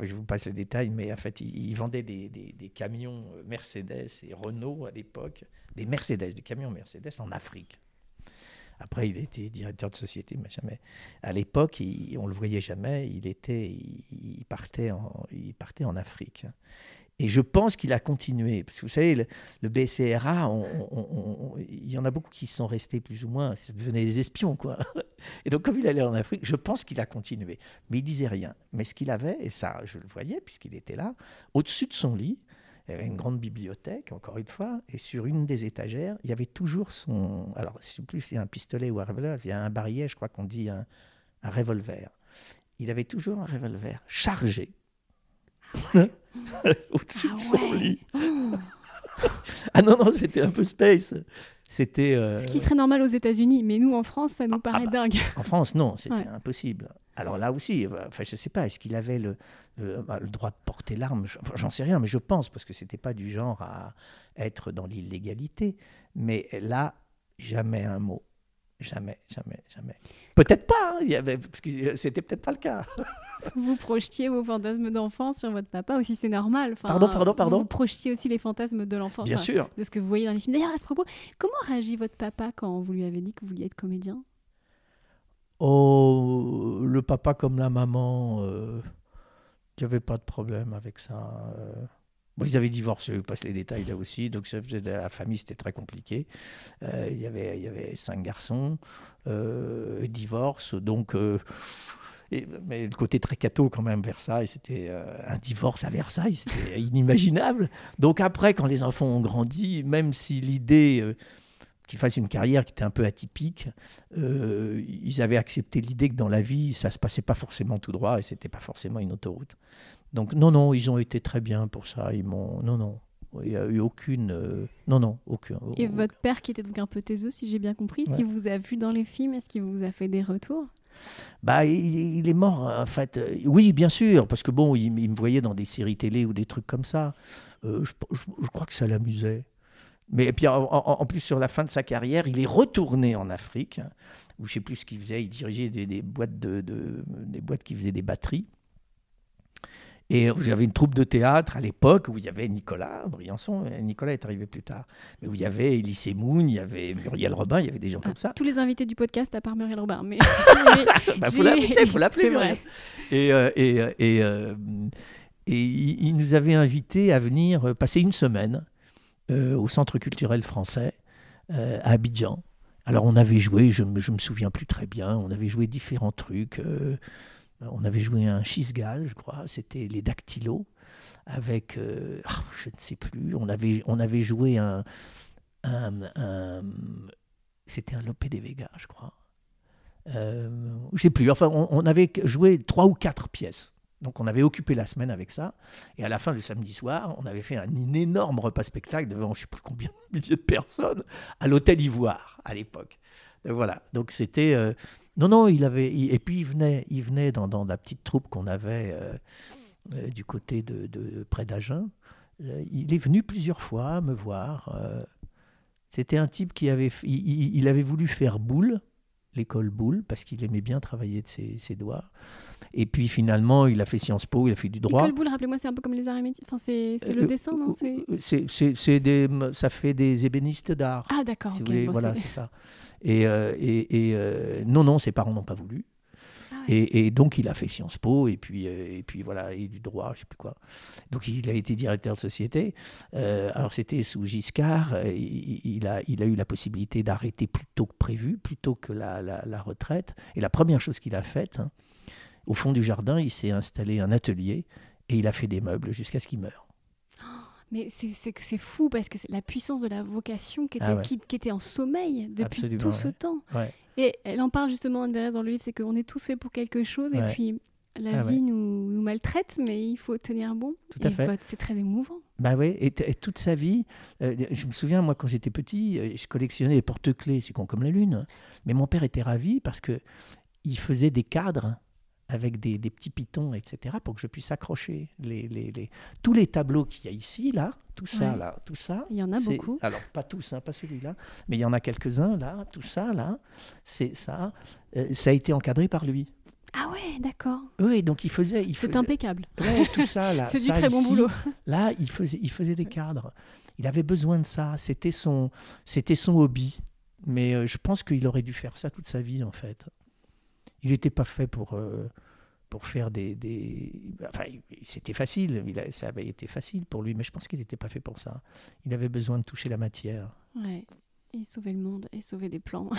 je vous passe les détails, mais en fait, il, vendait des, camions Mercedes et Renault à l'époque, des Mercedes, des camions Mercedes en Afrique. Après, il était directeur de société, mais jamais. À l'époque, on le voyait jamais. Il était, il, partait il partait en Afrique. Et je pense qu'il a continué. Parce que vous savez, le, BCRA, il y en a beaucoup qui sont restés plus ou moins, ça devenait des espions, quoi. Et donc, comme il allait en Afrique, je pense qu'il a continué. Mais il disait rien. Mais ce qu'il avait, et ça, je le voyais, puisqu'il était là, au-dessus de son lit, il y avait une grande bibliothèque, encore une fois, et sur une des étagères, il y avait toujours son. Alors, si plus c'est un pistolet ou un revolver, il y a un barillet, je crois qu'on dit un revolver. Il avait toujours un revolver chargé au-dessus de ah son lit. Ah non, non, c'était un peu space. C'était. Euh, Ce qui serait normal aux États-Unis, mais nous en France, ça nous ah, paraît ah bah, dingue. En France, non, c'était impossible. Alors là aussi, enfin, je ne sais pas, est-ce qu'il avait le, bah, le, droit de porter l'arme? J'en sais rien, mais je pense, parce que c'était pas du genre à être dans l'illégalité. Mais là, jamais un mot. Jamais, jamais, jamais. Peut-être pas, hein, il y avait, parce que c'était peut-être pas le cas. vous projetiez vos fantasmes d'enfance sur votre papa aussi, c'est normal. pardon, pardon, pardon. Vous projetiez aussi les fantasmes de l'enfance. Bien sûr. De ce que vous voyez dans les films. D'ailleurs, à ce propos, comment réagit votre papa quand vous lui avez dit que vous vouliez être comédien? Oh, le papa comme la maman, euh, il n'y avait pas de problème avec ça. Euh. Bon, ils avaient divorcé, je passe les détails là aussi, donc la famille c'était très compliqué. Euh, il, y avait, il y avait cinq garçons, divorce, donc mais le côté très catho quand même, Versailles, c'était euh, un divorce à Versailles, c'était inimaginable. Donc après, quand les enfants ont grandi, même si l'idée euh, qu'ils fassent une carrière qui était un peu atypique, euh, ils avaient accepté l'idée que dans la vie, ça se passait pas forcément tout droit et c'était pas forcément une autoroute. Donc non, non, ils ont été très bien pour ça. Ils m'ont, non, non. Il n'y a eu aucune. Non, non, aucun. Et votre père, qui était donc un peu taiseux, si j'ai bien compris, est-ce qu'il vous a vu dans les films? Est-ce qu'il vous a fait des retours? Bah, il, est mort, en fait. Oui, bien sûr, parce que bon, il, me voyait dans des séries télé ou des trucs comme ça. Euh, je, crois que ça l'amusait. Mais puis en, plus, sur la fin de sa carrière, il est retourné en Afrique, où je sais plus ce qu'il faisait. Il dirigeait des, boîtes de, des boîtes qui faisaient des batteries. Et j'avais une troupe de théâtre à l'époque où il y avait Nicolas Briançon. Nicolas est arrivé plus tard. Mais où il y avait Elise Moon, il y avait Muriel Robin, il y avait des gens comme ça. Tous les invités du podcast à part Muriel Robin. Mais... Il bah, faut il faut l'appeler. Vrai. Et, euh, et, euh, et, euh, et, il nous avait invités à venir passer une semaine au Centre culturel français à Abidjan. Alors on avait joué, je ne me souviens plus très bien, on avait joué différents trucs. On avait joué un chisgal, je crois, c'était les dactylos, avec, euh, ah, je ne sais plus, on avait, on avait joué un, c'était un Lope de Vega, je crois. Euh, je ne sais plus, enfin, on, avait joué trois ou quatre pièces. Donc on avait occupé la semaine avec ça. Et à la fin du samedi soir, on avait fait un, énorme repas spectacle devant je ne sais plus combien de milliers de personnes à l'hôtel Ivoire à l'époque. voilà. Donc c'était. Non, non, il avait. et puis il venait, il venait dans, dans la petite troupe qu'on avait du côté de, de près d'Agen. il est venu plusieurs fois me voir. C'était un type qui avait, il, il, avait voulu faire boule l'école boule parce qu'il aimait bien travailler de ses, doigts. Et puis finalement, il a fait Sciences Po, il a fait du droit. L'école boule, rappelez-moi, c'est un peu comme les arts Enfin, c'est le euh, dessin, non euh, C'est des, ça fait des ébénistes d'art. Ah d'accord. voilà, c'est ça. Et, euh, et, non, non, ses parents n'ont pas voulu. Et, donc, il a fait Sciences Po, et puis, euh, et puis voilà, et du droit, je sais plus quoi. Donc, il a été directeur de société. Euh, alors, c'était sous Giscard. Euh, il, a, il a eu la possibilité d'arrêter plus tôt que prévu, plutôt que la, la, retraite. Et la première chose qu'il a faite, hein, au fond du jardin, il s'est installé un atelier et il a fait des meubles jusqu'à ce qu'il meure. Mais c'est fou parce que c'est la puissance de la vocation qui était, ah qui, était en sommeil depuis tout ce temps. Et elle en parle justement, Anne Bérez, dans le livre, c'est qu'on est tous faits pour quelque chose et puis la ah vie nous, nous, maltraite, mais il faut tenir bon. Tout à fait. C'est très émouvant. Bah oui, et, toute sa vie, euh, je me souviens, moi, quand j'étais petit, euh, je collectionnais les porte-clés, c'est con comme la lune. Mais mon père était ravi parce que il faisait des cadres avec des, des, petits pitons, etc., pour que je puisse accrocher les, les, les... tous les tableaux qu'il y a ici, là, tout ça, là, tout ça. Il y en a beaucoup. Alors, pas tous, hein, pas celui-là, mais il y en a quelques-uns, là, tout ça, là, c'est ça. Euh, ça a été encadré par lui. Ah ouais, d'accord. Oui, donc il faisait. C'est impeccable. Ouais, tout ça, là. c'est du très bon boulot. Là, il faisait, il faisait des cadres. Il avait besoin de ça. C'était son, c'était son hobby. Mais euh, je pense qu'il aurait dû faire ça toute sa vie, en fait il n'était pas fait pour, euh, pour faire des, des... Enfin, c'était facile, il ça avait été facile pour lui, mais je pense qu'il n'était pas fait pour ça. Il avait besoin de toucher la matière. Ouais. Et sauver le monde, et sauver des plans.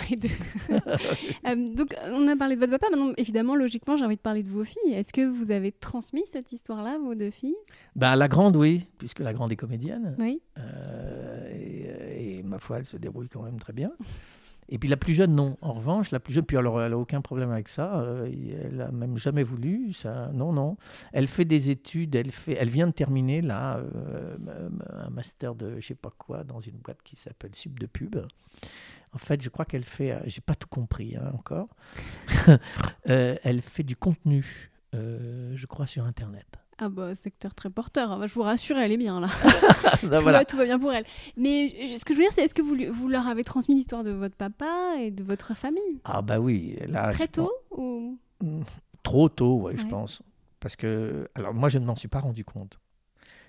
Euh, donc, on a parlé de votre papa. Maintenant, évidemment, logiquement, j'ai envie de parler de vos filles. Est-ce que vous avez transmis cette histoire-là, vos deux filles? Bah, La grande, oui, puisque la grande est comédienne. Oui. Euh, et, et, ma foi, elle se débrouille quand même très bien. Et puis la plus jeune, non. En revanche, la plus jeune, puis alors elle n'a aucun problème avec ça. Euh, elle n'a même jamais voulu ça. Non, non. Elle fait des études. Elle, fait, elle vient de terminer là euh, un master de je sais pas quoi dans une boîte qui s'appelle Sub de Pub. En fait, je crois qu'elle fait, euh, j'ai pas tout compris hein, encore. elle fait du contenu, je crois, sur Internet. Ah bah, secteur très porteur. Hein. Je vous rassure, elle est bien là. tout, va, tout, va, bien pour elle. Mais ce que je veux dire, c'est est-ce que vous, vous, leur avez transmis l'histoire de votre papa et de votre famille? Ah bah oui. Là, très tôt ou... Mmh, trop tôt, ouais, je pense. Parce que, alors moi, je ne m'en suis pas rendu compte.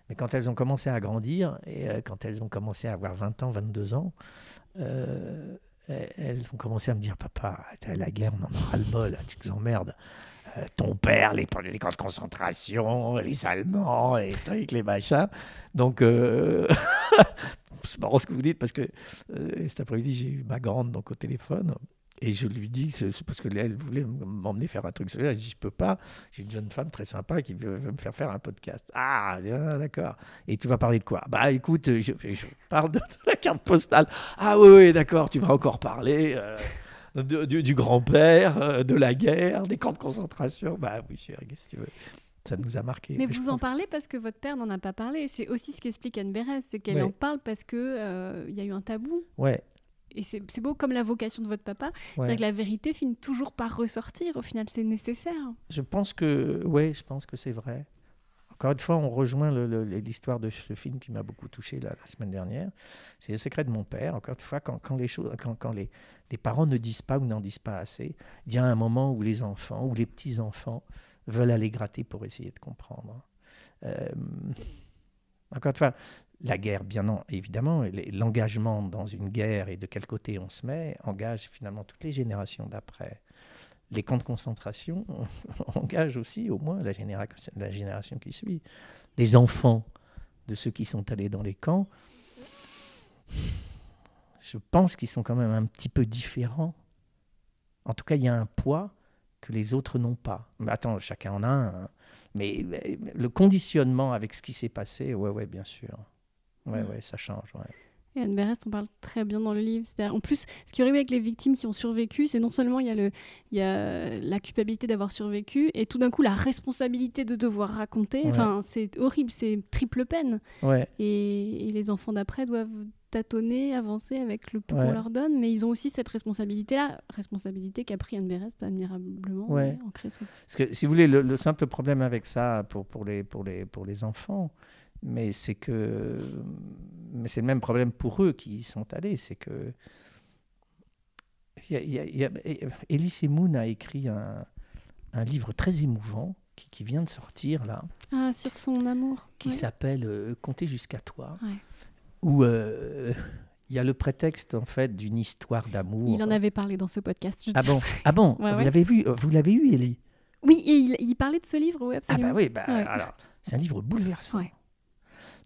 Mais quand elles ont commencé à grandir et euh, quand elles ont commencé à avoir 20 ans, 22 ans, euh, elles ont commencé à me dire Papa, la guerre, on en aura le bol, tu nous emmerdes. Euh, ton père, les, les camps de concentration, les Allemands, les trucs, les machins. Donc, euh, c'est marrant ce que vous dites parce que euh, cet après-midi, j'ai eu ma grande donc, au téléphone. Et je lui dis, c'est parce qu'elle voulait m'emmener faire un truc Je dis, je peux pas. J'ai une jeune femme très sympa qui veut, me faire faire un podcast. Ah, d'accord. Et tu vas parler de quoi? Bah écoute, je, parle de, la carte postale. Ah oui, d'accord, tu vas encore parler du, grand-père, euh, de la guerre, des camps de concentration. Bah oui, chérie, qu'est-ce que tu veux? Ça nous a marqué. Mais, vous en parlez parce que votre père n'en a pas parlé. C'est aussi ce qu'explique Anne Bérez, c'est qu'elle en parle parce qu'il euh, y a eu un tabou. Ouais. Et c'est beau comme la vocation de votre papa. C'est que la vérité finit toujours par ressortir. Au final, c'est nécessaire. Je pense que, ouais, je pense que c'est vrai. Encore une fois, on rejoint l'histoire de ce film qui m'a beaucoup touché la, semaine dernière. C'est Le secret de mon père. Encore une fois, quand, les, parents ne disent pas ou n'en disent pas assez, il y a un moment où les enfants ou les petits-enfants veulent aller gratter pour essayer de comprendre. Euh, encore une fois, la guerre, bien évidemment, l'engagement dans une guerre et de quel côté on se met engage finalement toutes les générations d'après les camps de concentration engagent aussi au moins la, la génération qui suit. Les enfants de ceux qui sont allés dans les camps, je pense qu'ils sont quand même un petit peu différents. En tout cas, il y a un poids que les autres n'ont pas. Mais attends, chacun en a un. Hein. Mais, le conditionnement avec ce qui s'est passé, ouais, ouais, bien sûr. Ouais, mm. ouais, ça change. Ouais. Et Anne Berest en parle très bien dans le livre. En plus, ce qui est horrible avec les victimes qui ont survécu, c'est non seulement il y a, le, il y a la culpabilité d'avoir survécu, et tout d'un coup la responsabilité de devoir raconter. Enfin, c'est horrible, c'est triple peine. Ouais. Et, les enfants d'après doivent tâtonner, avancer avec le peu qu'on leur donne, mais ils ont aussi cette responsabilité-là, responsabilité qu'a pris Anne Berest admirablement ouais. Parce que si vous voulez, le, simple problème avec ça pour, pour, les, pour, les, pour les enfants, mais c'est que mais c'est le même problème pour eux qui y sont allés, c'est que Elise Moon a écrit un, un livre très émouvant qui, qui, vient de sortir là. Ah, sur son amour. Qui s'appelle euh, Compter jusqu'à toi. Où euh, il y a le prétexte en fait d'une histoire d'amour. Il en avait parlé dans ce podcast. ah, bon ah bon Vous l'avez vu Vous l'avez eu, Ellie Oui, il, il, parlait de ce livre, oui, absolument. Ah bah oui, bah, alors c'est un livre bouleversant.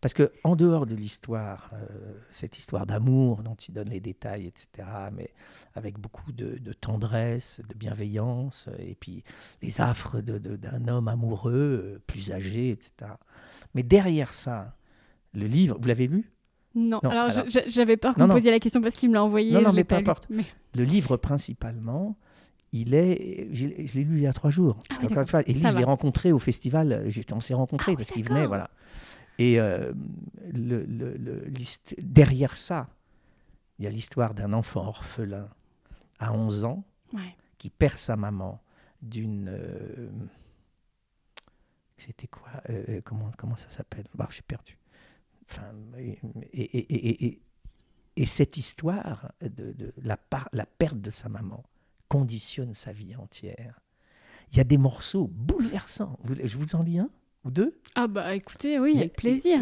Parce que en dehors de l'histoire, euh, cette histoire d'amour dont il donne les détails, etc., mais avec beaucoup de, tendresse, de bienveillance, et puis les affres d'un homme amoureux, euh, plus âgé, etc. Mais derrière ça, le livre, vous l'avez lu? Non. alors, j'avais peur que vous posiez la question parce qu'il me l'a envoyé. Non, non, mais peu importe. Le livre, principalement, il est. Je, l'ai lu il y a trois jours. Ah et lui, je l'ai rencontré au festival. On s'est rencontrés ah parce qu'il venait, voilà. Et euh, le, derrière ça, il y a l'histoire d'un enfant orphelin à 11 ans qui perd sa maman d'une... Euh, c'était quoi euh, comment, comment ça s'appelle? Bah, J'ai perdu. Enfin, et, et, et, et, cette histoire de, de la, la perte de sa maman conditionne sa vie entière. Il y a des morceaux bouleversants. Je vous en dis un? Ou deux Ah bah écoutez, oui, avec plaisir.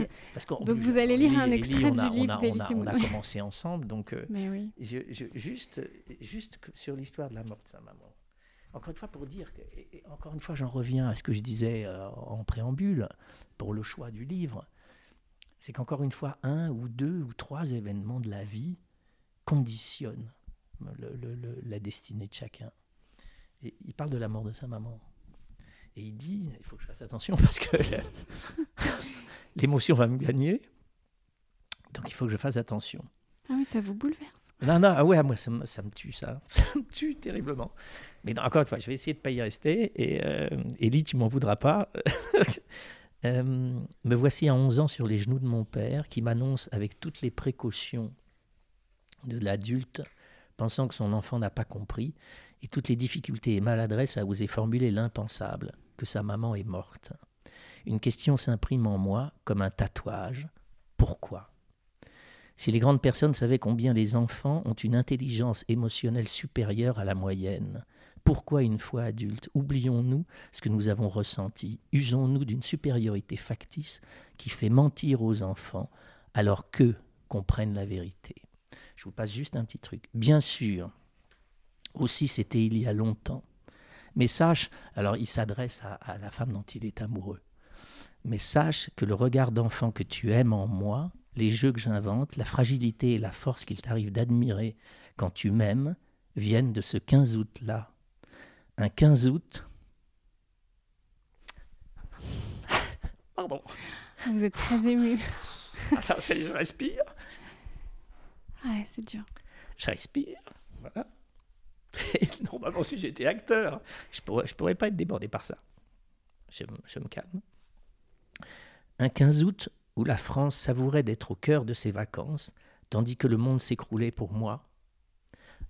donc vous allez lire un extrait du livre on, a, commencé ensemble, donc euh, Mais oui. juste, juste sur l'histoire de la mort de sa maman. Encore une fois, pour dire, que, encore une fois, j'en reviens à ce que je disais euh, en préambule pour le choix du livre, c'est qu'encore une fois, un ou deux ou trois événements de la vie conditionnent la destinée de chacun. Et il parle de la mort de sa maman. Et il dit, il faut que je fasse attention parce que l'émotion va me gagner. Donc il faut que je fasse attention. Ah oui, ça vous bouleverse. Non, non, ah ouais, moi ça me, ça me, tue ça. Ça me tue terriblement. Mais encore une fois, je vais essayer de ne pas y rester. Et euh, Elie, tu m'en voudras pas. euh, me voici à 11 ans sur les genoux de mon père qui m'annonce avec toutes les précautions de l'adulte, pensant que son enfant n'a pas compris, et toutes les difficultés et maladresses à oser formuler l'impensable que sa maman est morte. Une question s'imprime en moi comme un tatouage. Pourquoi? Si les grandes personnes savaient combien les enfants ont une intelligence émotionnelle supérieure à la moyenne, pourquoi une fois adultes oublions-nous ce que nous avons ressenti Usons-nous d'une supériorité factice qui fait mentir aux enfants alors qu'eux comprennent la vérité? Je vous passe juste un petit truc. Bien sûr, aussi c'était il y a longtemps, mais sache, alors il s'adresse à, la femme dont il est amoureux, mais sache que le regard d'enfant que tu aimes en moi, les jeux que j'invente, la fragilité et la force qu'il t'arrive d'admirer quand tu m'aimes, viennent de ce 15 août-là. Un 15 août. Pardon. Vous êtes très ému. Attends, je respire. Ouais, c'est dur. Je respire. Voilà. normalement, si j'étais acteur, je pourrais, pourrais pas être débordé par ça. Je, je, me calme. Un 15 août où la France savourait d'être au cœur de ses vacances, tandis que le monde s'écroulait pour moi.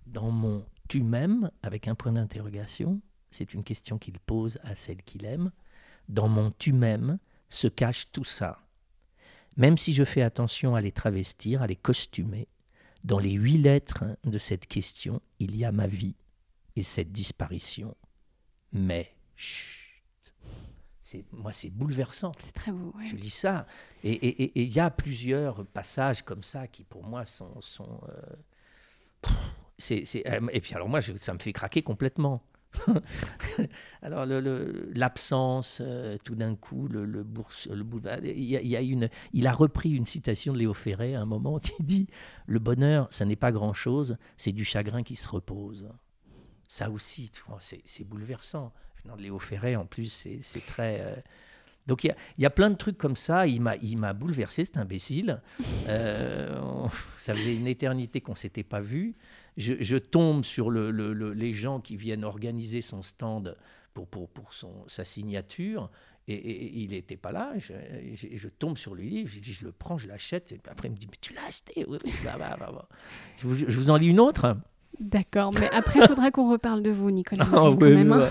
Dans mon tu m'aimes, avec un point d'interrogation, c'est une question qu'il pose à celle qu'il aime, dans mon tu m'aimes se cache tout ça. Même si je fais attention à les travestir, à les costumer, dans les huit lettres de cette question, il y a ma vie et cette disparition. Mais, chut, c'est, moi, c'est bouleversant. C'est très beau. Je lis ça. Et il y a plusieurs passages comme ça qui, pour moi, sont. sont euh, c'est, euh, et puis, alors, moi, ça me fait craquer complètement. Alors l'absence, euh, tout d'un coup, le, bourse, le boulevard, il, y a, une, il a repris une citation de Léo Ferré à un moment qui dit Le bonheur, ça n'est pas grand-chose, c'est du chagrin qui se repose. Ça aussi, c'est bouleversant. Léo Ferré, en plus, c'est très. Euh, donc il y, a, y, a, plein de trucs comme ça. Il m'a bouleversé, cet imbécile. Euh, ça faisait une éternité qu'on s'était pas vu je, tombe sur les gens qui viennent organiser son stand pour, pour, pour son, sa signature. Et, il n'était pas là. Je, je, tombe sur le livre, je dis, je le prends, je l'achète. Et après, il me dit, mais tu l'as acheté? Oui, bah, bah, bah, je, vous, je, vous, en lis une autre? D'accord, mais après, il faudra qu'on reparle de vous, Nicolas. Oui, hein.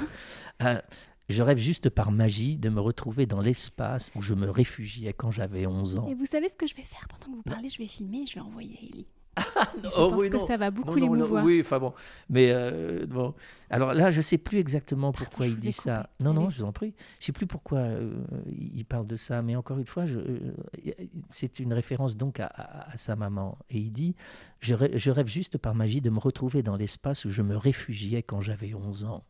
euh, je rêve juste par magie de me retrouver dans l'espace où je me réfugiais quand j'avais 11 ans. Et vous savez ce que je vais faire? Pendant que vous parlez Je vais filmer et je vais envoyer Ellie. Je oh, pense que ça va beaucoup l'émouvoir. oui, enfin bon. Mais euh, bon. Alors là, je ne sais plus exactement pourquoi il dit ça. Non, non, je vous en prie. Je ne sais plus pourquoi euh, il parle de ça. Mais encore une fois, c'est une référence donc à, sa maman. Et il dit je rêve, je rêve juste par magie de me retrouver dans l'espace où je me réfugiais quand j'avais 11 ans.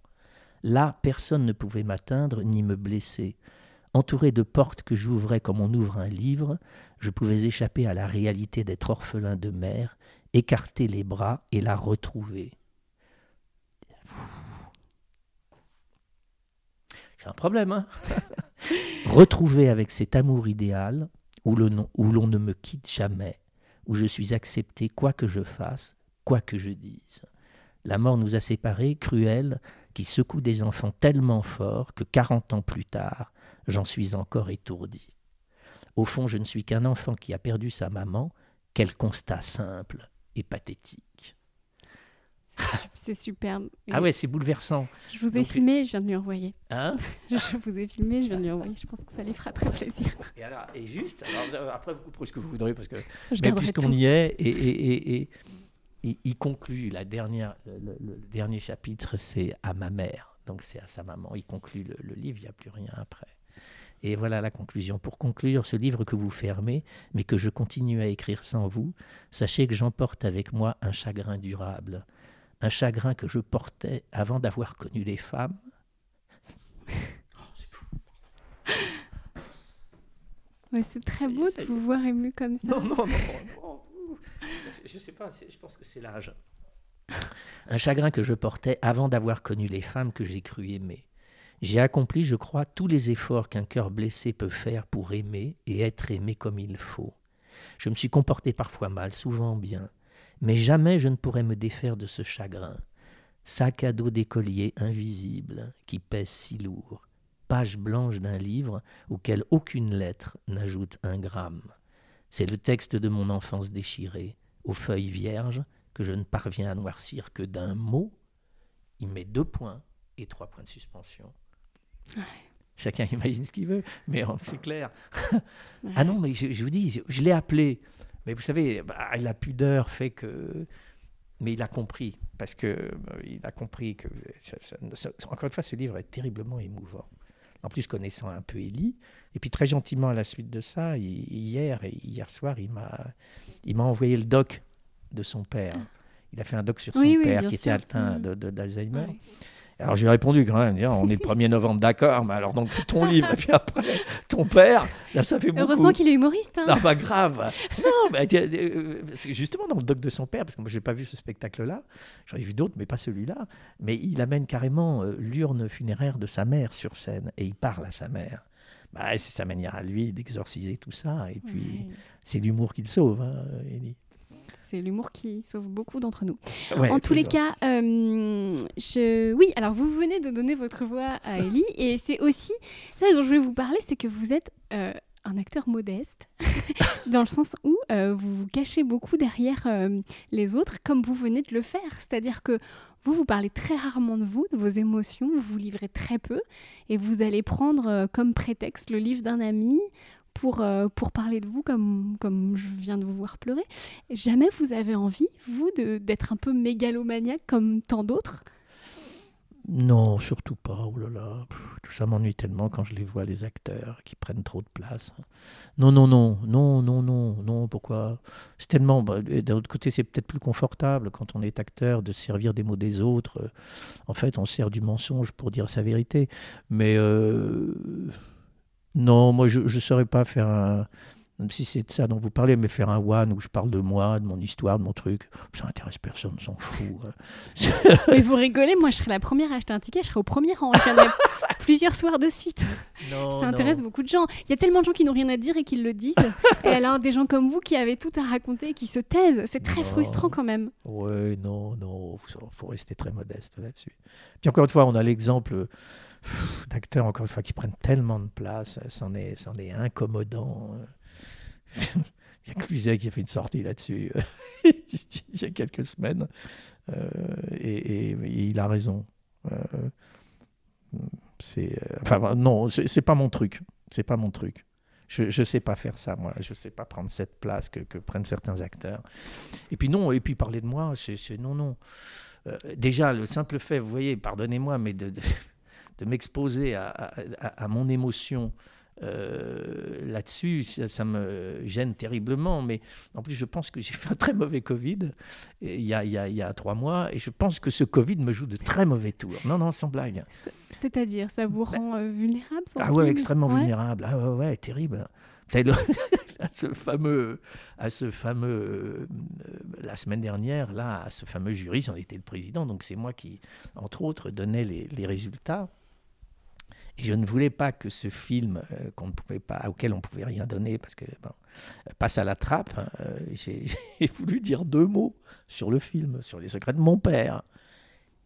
Là, personne ne pouvait m'atteindre ni me blesser. Entouré de portes que j'ouvrais comme on ouvre un livre, je pouvais échapper à la réalité d'être orphelin de mère, écarter les bras et la retrouver. J'ai un problème, hein Retrouver avec cet amour idéal, où l'on ne me quitte jamais, où je suis accepté quoi que je fasse, quoi que je dise. La mort nous a séparés, cruelle, qui secoue des enfants tellement forts que quarante ans plus tard, j'en suis encore étourdi. Au fond, je ne suis qu'un enfant qui a perdu sa maman. Quel constat simple et pathétique. C'est superbe. Ah ouais, c'est bouleversant. Je vous ai filmé, je viens de lui envoyer. Hein Je vous ai filmé, je viens de lui envoyer. Je pense que ça lui fera très plaisir. Et, alors, et juste, alors, après vous couperez ce que vous voudrez, parce que puisqu'on y est, et, et, et il, conclut la dernière, le, dernier chapitre, c'est à ma mère, donc c'est à sa maman. Il conclut le, livre, il n'y a plus rien après. Et voilà la conclusion. Pour conclure ce livre que vous fermez, mais que je continue à écrire sans vous, sachez que j'emporte avec moi un chagrin durable, un chagrin que je portais avant d'avoir connu les femmes. c'est très beau de vous voir ému comme ça. Non, non, non je sais pas, je pense que c'est l'âge. Un chagrin que je portais avant d'avoir connu les femmes que j'ai cru aimer. J'ai accompli, je crois, tous les efforts qu'un cœur blessé peut faire pour aimer et être aimé comme il faut. Je me suis comporté parfois mal, souvent bien, mais jamais je ne pourrais me défaire de ce chagrin. Sac à dos d'écolier invisible qui pèse si lourd, page blanche d'un livre auquel aucune lettre n'ajoute un gramme. C'est le texte de mon enfance déchirée, aux feuilles vierges, que je ne parviens à noircir que d'un mot. Il met deux points et trois points de suspension. Chacun imagine ce qu'il veut, mais c'est clair. Ah non, mais je, vous dis, je, l'ai appelé. Mais vous savez, bah, la pudeur fait que. Mais il a compris, parce que euh, il a compris que. encore une fois, ce livre est terriblement émouvant. En plus, connaissant un peu Élie. Et puis, très gentiment, à la suite de ça, hier et hier soir, il m'a, il m'a envoyé le doc de son père. Il a fait un doc sur son père qui était atteint mm. d'Alzheimer. Alors j'ai répondu quand même, on est le 1er novembre, d'accord, mais alors donc ton livre, et puis après ton père, là ça fait beaucoup. Heureusement qu'il est humoriste. Hein. Non, pas grave. non, mais, euh, justement dans le doc de son père, parce que moi je n'ai pas vu ce spectacle-là, j'en ai vu d'autres, mais pas celui-là, mais il amène carrément euh, l'urne funéraire de sa mère sur scène, et il parle à sa mère. Bah, c'est sa manière à lui d'exorciser tout ça, et puis c'est l'humour qui le sauve, hein, c'est l'humour qui sauve beaucoup d'entre nous. en tous les cas, euh, je... oui, alors vous venez de donner votre voix à Ellie, et c'est aussi ça dont je voulais vous parler, c'est que vous êtes euh, un acteur modeste, dans le sens où euh, vous vous cachez beaucoup derrière les autres, comme vous venez de le faire. C'est-à-dire que vous, vous parlez très rarement de vous, de vos émotions, vous vous livrez très peu, et vous allez prendre comme prétexte le livre d'un ami pour, euh, pour parler de vous comme, comme je viens de vous voir pleurer. Jamais vous avez envie, vous, d'être un peu mégalomaniaque comme tant d'autres? Non, surtout pas. Oh là là, tout ça m'ennuie tellement quand je les vois, les acteurs qui prennent trop de place. Non, non, non, non, non, non, non. Pourquoi? C'est tellement. Bah, d'un autre côté, c'est peut-être plus confortable quand on est acteur de servir des mots des autres. En fait, on sert du mensonge pour dire sa vérité. Mais euh, non, moi je ne saurais pas faire un. Même si c'est de ça dont vous parlez, mais faire un one où je parle de moi, de mon histoire, de mon truc, ça intéresse personne, on s'en fout. Hein. mais vous rigolez, moi je serais la première à acheter un ticket, je serais au premier rang. plusieurs soirs de suite. ça intéresse beaucoup de gens. Il y a tellement de gens qui n'ont rien à dire et qui le disent. et alors des gens comme vous qui avez tout à raconter, qui se taisent, c'est très frustrant quand même. Oui, non, non, il faut rester très modeste là-dessus. Puis encore une fois, on a l'exemple d'acteurs, encore une fois, qui prennent tellement de place, c'en est, c'en est incommodant. Il y a Cluzet qui a fait une sortie là-dessus il y a quelques semaines. Euh, et, il a raison. Euh, c'est, enfin, non, c'est pas mon truc. C'est pas mon truc. Je ne sais pas faire ça, moi. Je ne sais pas prendre cette place que, prennent certains acteurs. Et puis non, et puis parler de moi, c'est non, non. Euh, déjà, le simple fait, vous voyez, pardonnez-moi, mais de, m'exposer à, à, mon émotion euh, là-dessus, ça, me gêne terriblement. Mais en plus, je pense que j'ai fait un très mauvais Covid il y, a, il, y a, il y, a, trois mois. Et je pense que ce Covid me joue de très mauvais tours. Non, non, sans blague. C'est-à-dire, ça vous rend euh, vulnérable Ah ouais, extrêmement vulnérable. Ah ouais, ouais, terrible. à ce fameux, à ce fameux euh, la semaine dernière, là, à ce fameux jury, j'en étais le président, donc c'est moi qui, entre autres, donnais les, les, résultats. Je ne voulais pas que ce film, euh, qu'on ne pouvait pas, auquel on ne pouvait rien donner, parce que bon, passe à la trappe. Hein, euh, j'ai voulu dire deux mots sur le film, sur les secrets de mon père.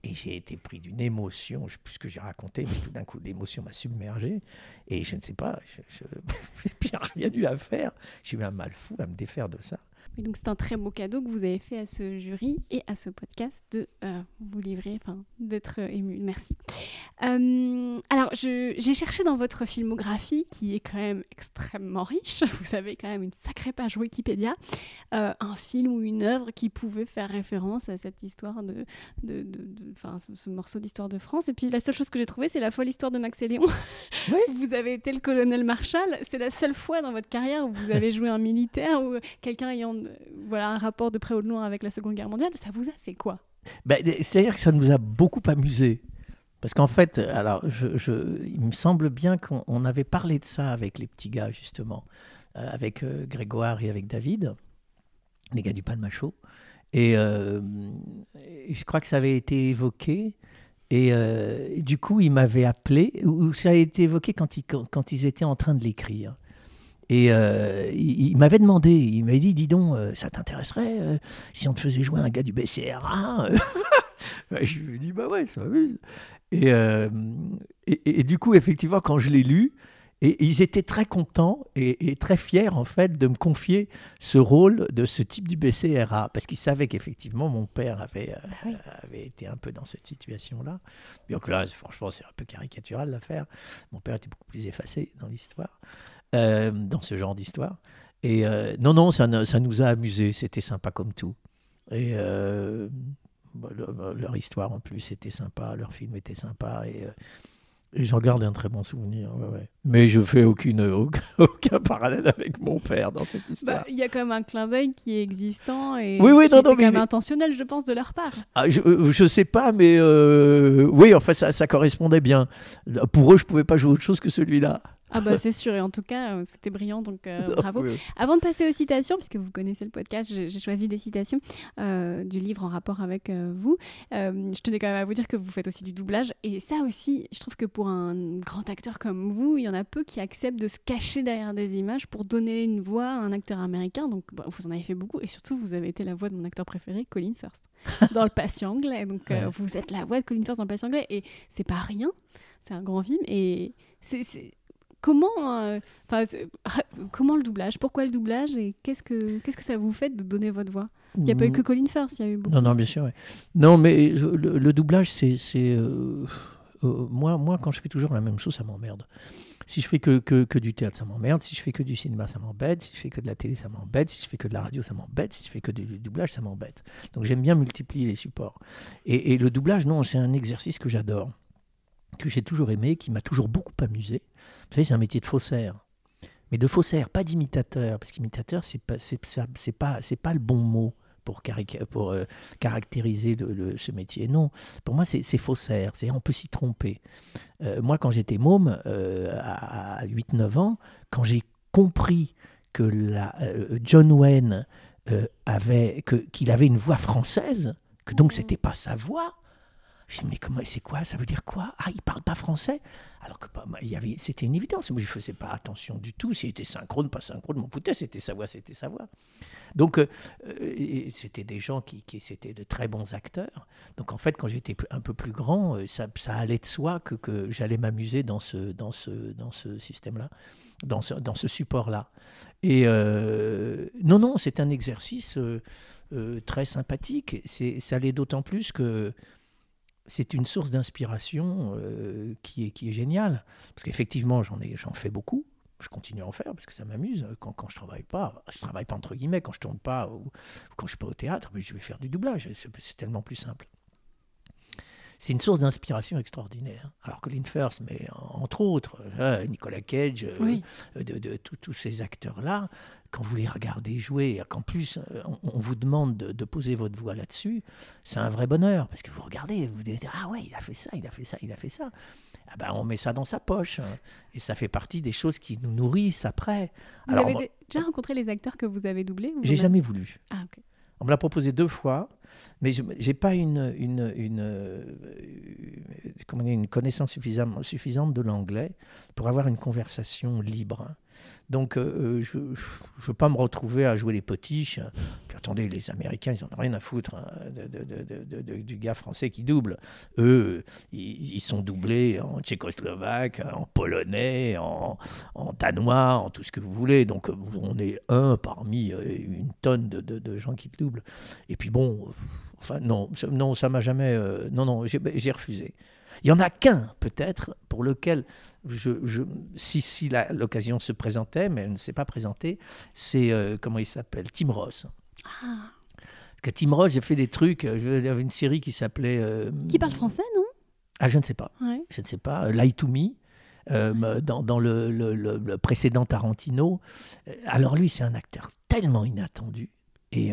Et j'ai été pris d'une émotion, je plus que j'ai raconté, mais tout d'un coup, l'émotion m'a submergé. Et je ne sais pas, je, n'ai rien eu à faire. J'ai eu un mal fou à me défaire de ça donc c'est un très beau cadeau que vous avez fait à ce jury et à ce podcast de euh, vous livrer, enfin d'être ému. Merci. Euh, alors j'ai cherché dans votre filmographie qui est quand même extrêmement riche. Vous avez quand même une sacrée page Wikipédia, euh, un film ou une œuvre qui pouvait faire référence à cette histoire de, de, ce, morceau d'histoire de France. Et puis la seule chose que j'ai trouvée, c'est la folle histoire de Max et Léon. Oui. vous avez été le colonel Marshall. C'est la seule fois dans votre carrière où vous avez joué un militaire ou quelqu'un ayant voilà, un rapport de près ou de loin avec la Seconde Guerre mondiale, ça vous a fait quoi? Ben, C'est-à-dire que ça nous a beaucoup amusé. Parce qu'en fait, alors, je, il me semble bien qu'on avait parlé de ça avec les petits gars, justement, euh, avec euh, Grégoire et avec David, les gars du Palmacho. Et, euh, je crois que ça avait été évoqué. Et, du coup, ils m'avaient appelé, ou ça a été évoqué quand ils étaient en train de l'écrire. Et euh, il, m'avait demandé, il m'avait dit, dis donc, euh, ça t'intéresserait euh, si on te faisait jouer un gars du BCRA bah, Je lui ai dit, bah ouais, ça m'amuse. Et, et, du coup, effectivement, quand je l'ai lu, et ils étaient très contents et, très fiers, en fait, de me confier ce rôle de ce type du BCRA, parce qu'ils savaient qu'effectivement, mon père avait, ah avait été un peu dans cette situation-là. Donc là, franchement, c'est un peu caricatural l'affaire. Mon père était beaucoup plus effacé dans l'histoire. Euh, dans ce genre d'histoire. Et euh, non, non, ça, ça nous a amusés, c'était sympa comme tout. Et euh, bah, leur histoire en plus était sympa, leur film était sympa. Et, j'en garde un très bon souvenir. Mais je fais aucune, aucun, parallèle avec mon père dans cette bah, histoire. Il y a quand même un clin d'œil qui est existant et oui, oui, qui non, non, quand même intentionnel, je pense, de leur part. Ah, je ne sais pas, mais oui, en fait, ça, ça correspondait bien. Pour eux, je ne pouvais pas jouer autre chose que celui-là. Ah bah c'est sûr, et en tout cas, euh, c'était brillant, donc euh, bravo. Avant de passer aux citations, puisque vous connaissez le podcast, j'ai choisi des citations euh, du livre en rapport avec vous. je tenais quand même à vous dire que vous faites aussi du doublage, et ça aussi, je trouve que pour un grand acteur comme vous, il y en a peu qui acceptent de se cacher derrière des images pour donner une voix à un acteur américain, donc bah, vous en avez fait beaucoup, et surtout vous avez été la voix de mon acteur préféré, Colin First, dans Le Patient anglais, donc vous êtes la voix de Colin First dans Le Patient anglais, et c'est pas rien, c'est un grand film, et c'est comment, euh, comment le doublage? Pourquoi le doublage? Et qu'est-ce que, qu'est-ce que ça vous fait de donner votre voix? Il n'y a pas eu que Colin Firth, il y a eu beaucoup. Non, non, bien sûr. Non, mais le, doublage, c'est. c'est euh, euh, moi, moi, quand je fais toujours la même chose, ça m'emmerde. Si je fais que, que, que du théâtre, ça m'emmerde. Si je fais que du cinéma, ça m'embête. Si je fais que de la télé, ça m'embête. Si je fais que de la radio, ça m'embête. Si je fais que du, doublage, ça m'embête. Donc j'aime bien multiplier les supports. Et, et le doublage, non, c'est un exercice que j'adore que j'ai toujours aimé, qui m'a toujours beaucoup amusé. Vous savez, c'est un métier de faussaire. Mais de faussaire, pas d'imitateur, parce qu'imitateur, c'est pas, c'est, c'est pas, c'est pas le bon mot pour, pour euh, caractériser le, ce métier. Non, pour moi, c'est, faussaire. C'est, on peut s'y tromper. Euh, moi, quand j'étais môme, euh, à, 8-9 ans, quand j'ai compris que la, John Wayne avait, que, qu'il avait une voix française, que donc mmh. c'était pas sa voix, je dis, mais comment, c'est quoi? Ça veut dire quoi? Ah, il parle pas français Alors que il y avait, c'était une évidence. Moi, je ne faisais pas attention du tout. S'il était synchrone, pas synchrone, mon foutais, c'était sa voix, c'était sa voix. Donc, euh, c'était des gens qui, qui c'était de très bons acteurs. Donc, en fait, quand j'étais un peu plus grand, euh, ça, ça allait de soi que, que j'allais m'amuser dans ce, dans ce, dans ce système-là, dans ce, dans ce support-là. Et euh, non, non, c'est un exercice très sympathique. C'est, ça l'est d'autant plus que c'est une source d'inspiration euh, qui, est, qui est géniale. Parce qu'effectivement, j'en, ai, j'en fais beaucoup. Je continue à en faire parce que ça m'amuse. Quand, quand je travaille pas, je travaille pas entre guillemets, quand je tourne pas ou, quand je suis pas au théâtre, mais je vais faire du doublage. C'est, tellement plus simple. C'est une source d'inspiration extraordinaire. Alors que First, mais entre autres, euh, Nicolas Cage, euh, de, de tous ces acteurs-là, quand vous les regardez jouer, qu'en plus euh, on, vous demande de, poser votre voix là-dessus, c'est un vrai bonheur. Parce que vous regardez, vous dites Ah ouais, il a fait ça, il a fait ça, il a fait ça. Ah ben, on met ça dans sa poche. Hein. Et ça fait partie des choses qui nous nourrissent après. Vous avez déjà rencontré les acteurs que vous avez doublés J'ai jamais voulu. Ah, on me l'a proposé deux fois, mais je n'ai pas une, une, une, euh, comment une connaissance suffisante, suffisante de l'anglais pour avoir une conversation libre. Donc, euh, euh, je ne veux pas me retrouver à jouer les potiches. Puis attendez, les Américains, ils n'en ont rien à foutre hein, du gars français qui double. Eux, ils, sont doublés en tchécoslovaque, en polonais, en, danois, en tout ce que vous voulez. Donc, on est un parmi euh, une tonne de, gens qui doublent. Et puis bon, enfin, non, non ça m'a jamais. non, non, j'ai refusé. Il y en a qu'un, peut-être, pour lequel je, si, si l'occasion se présentait, mais elle ne s'est pas présentée, c'est, euh, comment il s'appelle Tim Ross. Ah. Que Tim Ross, j'ai fait des trucs, euh, il y avait une série qui s'appait... Euh, qui parle français, non? Ah, je ne sais pas. Je ne sais pas. Lie to Me. dans, dans le, le, précédent Tarantino. Alors lui, c'est un acteur tellement inattendu et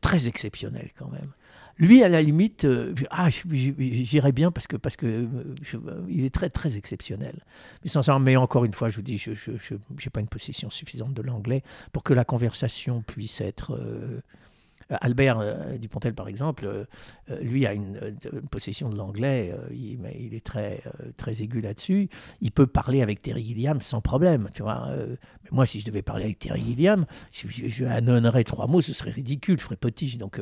très exceptionnel quand même. Lui, à la limite, euh, ah, j'irais bien parce que parce que euh, il est très très exceptionnel. Mais sans mais encore une fois, je vous dis, je n'ai pas une possession suffisante de l'anglais pour que la conversation puisse être euh, euh, Albert euh, Dupontel, par exemple, euh, lui a une, possession de l'anglais, il, il, est très, très aigu là-dessus. Il peut parler avec Terry Gilliam sans problème, tu vois. mais moi, si je devais parler avec Terry Gilliam, si je, je annonnerais trois mots, ce serait ridicule, je ferais potiche. Donc,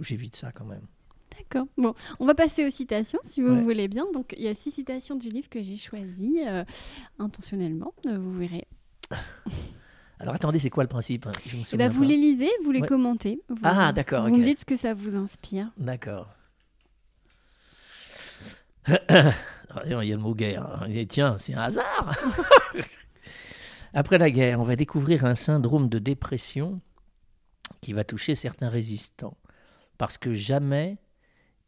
j'évite ça quand même. D'accord. Bon, on va passer aux citations, si vous voulez bien. Donc, il y a six citations du livre que j'ai choisi intentionnellement. Vous verrez. Alors attendez, c'est quoi le principe eh ben, Vous les lisez, vous les commentez. ah, d'accord. Vous me dites ce que ça vous inspire. D'accord. il y a le mot guerre. Tiens, c'est un hasard. Après la guerre, on va découvrir un syndrome de dépression qui va toucher certains résistants. Parce que jamais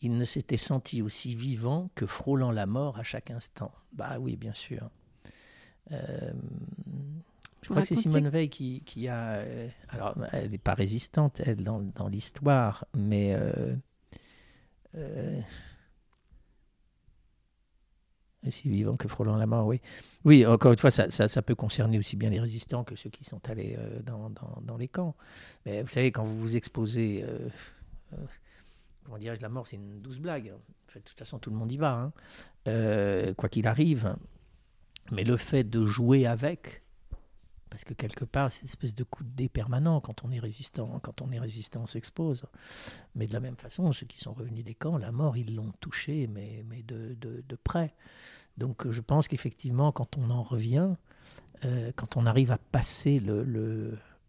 ils ne s'étaient sentis aussi vivants que frôlant la mort à chaque instant. Bah oui, bien sûr. Euh, je crois que c'est Simone Veil qui, qui a. Euh, alors, elle n'est pas résistante, elle, dans, dans l'histoire, mais. Euh, euh, aussi vivant que frôlant la mort, oui. Oui, encore une fois, ça, ça, ça, peut concerner aussi bien les résistants que ceux qui sont allés dans, dans, dans, les camps. Mais vous savez, quand vous vous exposez. comment dirais-je, la mort, c'est une douce blague. En fait, de toute façon, tout le monde y va, hein. quoi qu'il arrive. Mais le fait de jouer avec, parce que quelque part, c'est une espèce de coup de dé permanent quand on est résistant. Quand on est résistant, s'expose. Mais de la même façon, ceux qui sont revenus des camps, la mort, ils l'ont touché, mais, de, près. Donc je pense qu'effectivement, quand on en revient, euh, quand on arrive à passer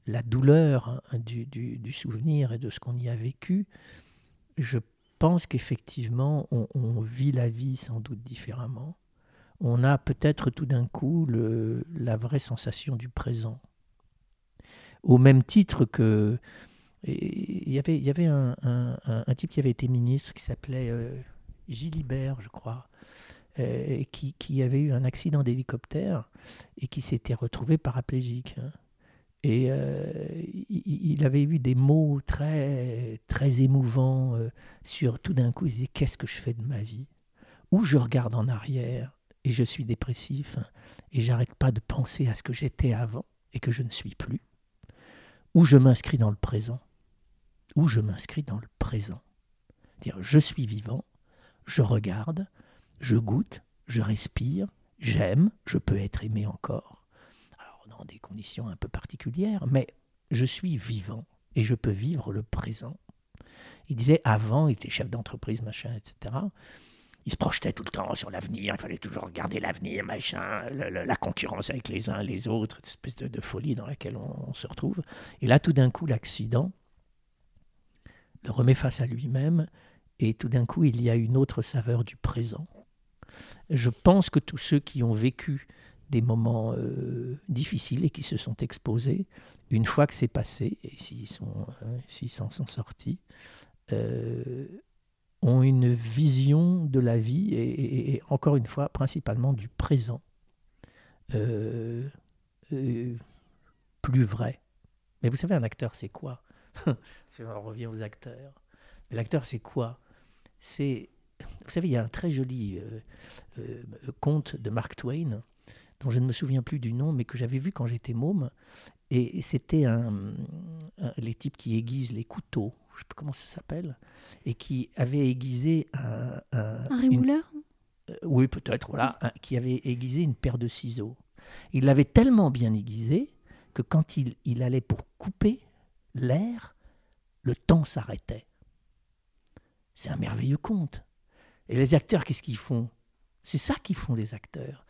la douleur hein, du, du, souvenir et de ce qu'on y a vécu, je pense qu'effectivement, on vit la vie sans doute différemment on a peut-être tout d'un coup le, la vraie sensation du présent. Au même titre que il y avait, y avait un, type qui avait été ministre qui s'appelait euh, Gilibert, je crois, euh, qui, qui, avait eu un accident d'hélicoptère et qui s'était retrouvé paraplégique. Hein. Et euh, il, avait eu des mots très, très émouvants sur tout d'un coup, il disait Qu'est-ce que je fais de ma vie? Ou je regarde en arrière et je suis dépressif et j'arrête pas de penser à ce que j'étais avant et que je ne suis plus, ou je m'inscris dans le présent, ou je m'inscris dans le présent. Dire je suis vivant, je regarde, je goûte, je respire, j'aime, je peux être aimé encore. Alors dans des conditions un peu particulières, mais je suis vivant et je peux vivre le présent. Il disait avant, il était chef d'entreprise, machin, etc. Il se projetait tout le temps sur l'avenir, il fallait toujours regarder l'avenir, machin, la concurrence avec les uns les autres, cette espèce de, folie dans laquelle on, se retrouve. Et là, tout d'un coup, l'accident le remet face à lui-même, et tout d'un coup, il y a une autre saveur du présent. Je pense que tous ceux qui ont vécu des moments euh, difficiles et qui se sont exposés, une fois que c'est passé, et s'ils euh, s'en sont sortis, euh, ont une vision de la vie et, encore une fois principalement du présent euh, plus vrai. Mais vous savez, un acteur, c'est quoi? On revient aux acteurs. L'acteur, c'est quoi? C'est, vous savez, il y a un très joli conte de Mark Twain dont je ne me souviens plus du nom, mais que j'avais vu quand j'étais môme. Et c'était un, les types qui aiguisent les couteaux, je ne sais pas comment ça s'appelle, et qui avaient aiguisé un. Un, rémouleur euh, Oui, peut-être, voilà, qui avait aiguisé une paire de ciseaux. Il l'avait tellement bien aiguisé que quand il, il allait pour couper l'air, le temps s'arrêtait. C'est un merveilleux conte. Et les acteurs, qu'est-ce qu'ils font? C'est ça qu'ils font les acteurs.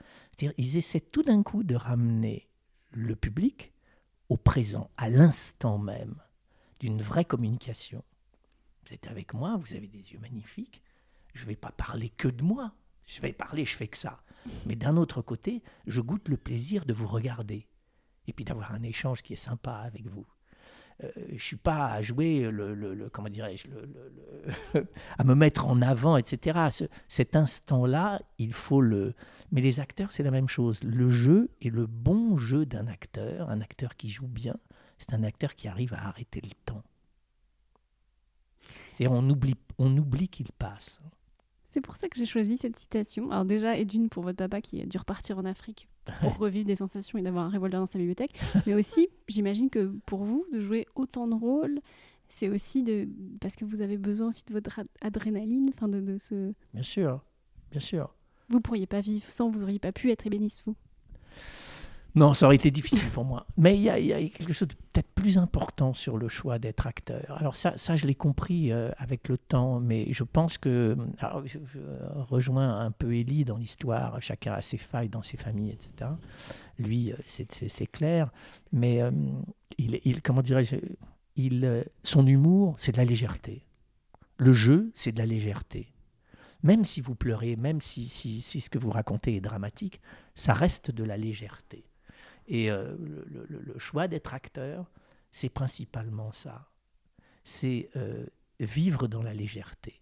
Ils essaient tout d'un coup de ramener le public au présent, à l'instant même, d'une vraie communication. Vous êtes avec moi, vous avez des yeux magnifiques, je ne vais pas parler que de moi, je vais parler, je fais que ça. Mais d'un autre côté, je goûte le plaisir de vous regarder et puis d'avoir un échange qui est sympa avec vous. Euh, je suis pas à jouer le, comment dirais-je à me mettre en avant etc cet instant là il faut le mais les acteurs c'est la même chose le jeu est le bon jeu d'un acteur un acteur qui joue bien c'est un acteur qui arrive à arrêter le temps c'est on oublie on oublie qu'il passe c'est pour ça que j'ai choisi cette citation. Alors déjà, et d'une pour votre papa qui a dû repartir en Afrique pour revivre des sensations et d'avoir un revolver dans sa bibliothèque. Mais aussi, j'imagine que pour vous, de jouer autant de rôles, c'est aussi de parce que vous avez besoin aussi de votre adrénaline, enfin de, de ce. Bien sûr, bien sûr. Vous pourriez pas vivre sans, vous auriez pas pu être ébéniste vous. Non, ça aurait été difficile pour moi. Mais il y, a quelque chose de peut-être plus important sur le choix d'être acteur. Alors ça, ça je l'ai compris euh, avec le temps, mais je pense que... Alors, je, rejoins un peu Élie dans l'histoire, chacun a ses failles dans ses familles, etc. Lui, euh, c'est clair, mais euh, il, comment dirais-je, il, son humour, c'est de la légèreté. Le jeu, c'est de la légèreté. Même si vous pleurez, même si, si, si ce que vous racontez est dramatique, ça reste de la légèreté. Et euh, le, choix d'être acteur, c'est principalement ça. C'est euh, vivre dans la légèreté.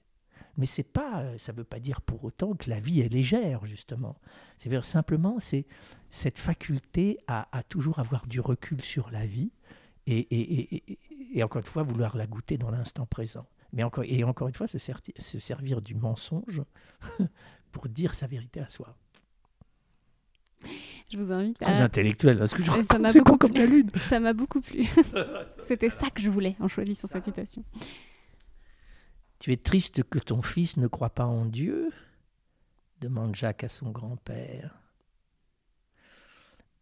Mais c'est pas, euh, ça ne veut pas dire pour autant que la vie est légère, justement. C'est simplement c'est cette faculté à, toujours avoir du recul sur la vie et, encore une fois vouloir la goûter dans l'instant présent. Mais encore, et encore une fois, se servir du mensonge pour dire sa vérité à soi. Je vous invite Très intellectuel, ce que je ça m'a beaucoup comme la lune. Ça m'a beaucoup plu. C'était ça que je voulais en choisissant cette citation. Tu es triste que ton fils ne croit pas en Dieu demande Jacques à son grand-père.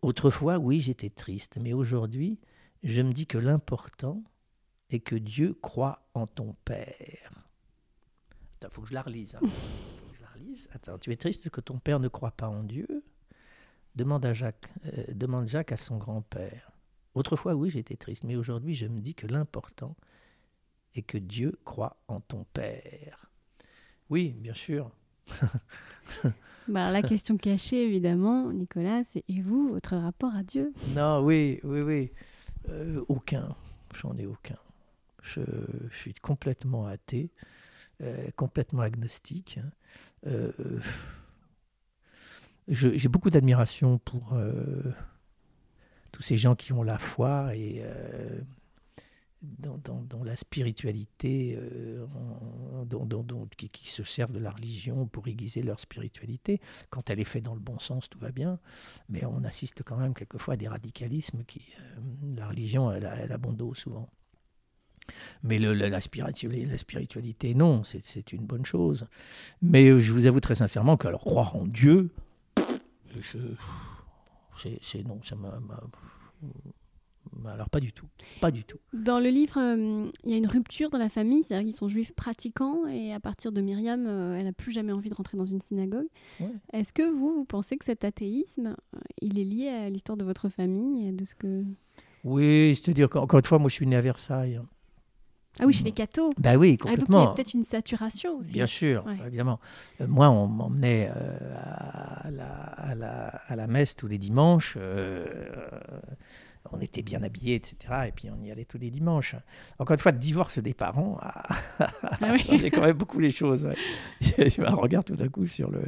Autrefois, oui, j'étais triste, mais aujourd'hui, je me dis que l'important est que Dieu croit en ton père. Il faut que je la relise. Hein. Faut que je la relise. Attends, tu es triste que ton père ne croit pas en Dieu demande, à Jacques, euh, demande Jacques à son grand-père. Autrefois, oui, j'étais triste, mais aujourd'hui, je me dis que l'important est que Dieu croit en ton Père. Oui, bien sûr. bah, la question cachée, évidemment, Nicolas, c'est et vous, votre rapport à Dieu? Non, oui, oui, oui. Euh, aucun. J'en ai aucun. Je, suis complètement athée, euh, complètement agnostique. Euh, j'ai beaucoup d'admiration pour euh, tous ces gens qui ont la foi et euh, dans, la spiritualité, euh, qui, se servent de la religion pour aiguiser leur spiritualité. Quand elle est faite dans le bon sens, tout va bien, mais on assiste quand même quelquefois à des radicalismes qui, la religion, elle elle a bon dos souvent. Mais la, spiritualité, non, c'est une bonne chose. Mais je vous avoue très sincèrement que croire en Dieu, c'est non, ça m'a alors pas du tout, pas du tout. Dans le livre, euh, il y a une rupture dans la famille, c'est-à-dire qu'ils sont juifs pratiquants et à partir de Myriam, euh, elle n'a plus jamais envie de rentrer dans une synagogue. Est-ce que vous, vous pensez que cet athéisme, euh, il est lié à l'histoire de votre famille et de ce que... Oui, c'est-à-dire qu'encore une fois, moi je suis né à Versailles. Ah oui, chez les cathos. Ben oui, complètement. Ah, donc il y a peut-être une saturation aussi. Bien sûr, évidemment. moi, on m'emmenait à, la, à, la, à, la, messe tous les dimanches on était bien habillés, etc. Et puis on y allait tous les dimanches. Encore une fois, divorce des parents a ah quand même beaucoup les choses. Me regarde tout d'un coup sur le,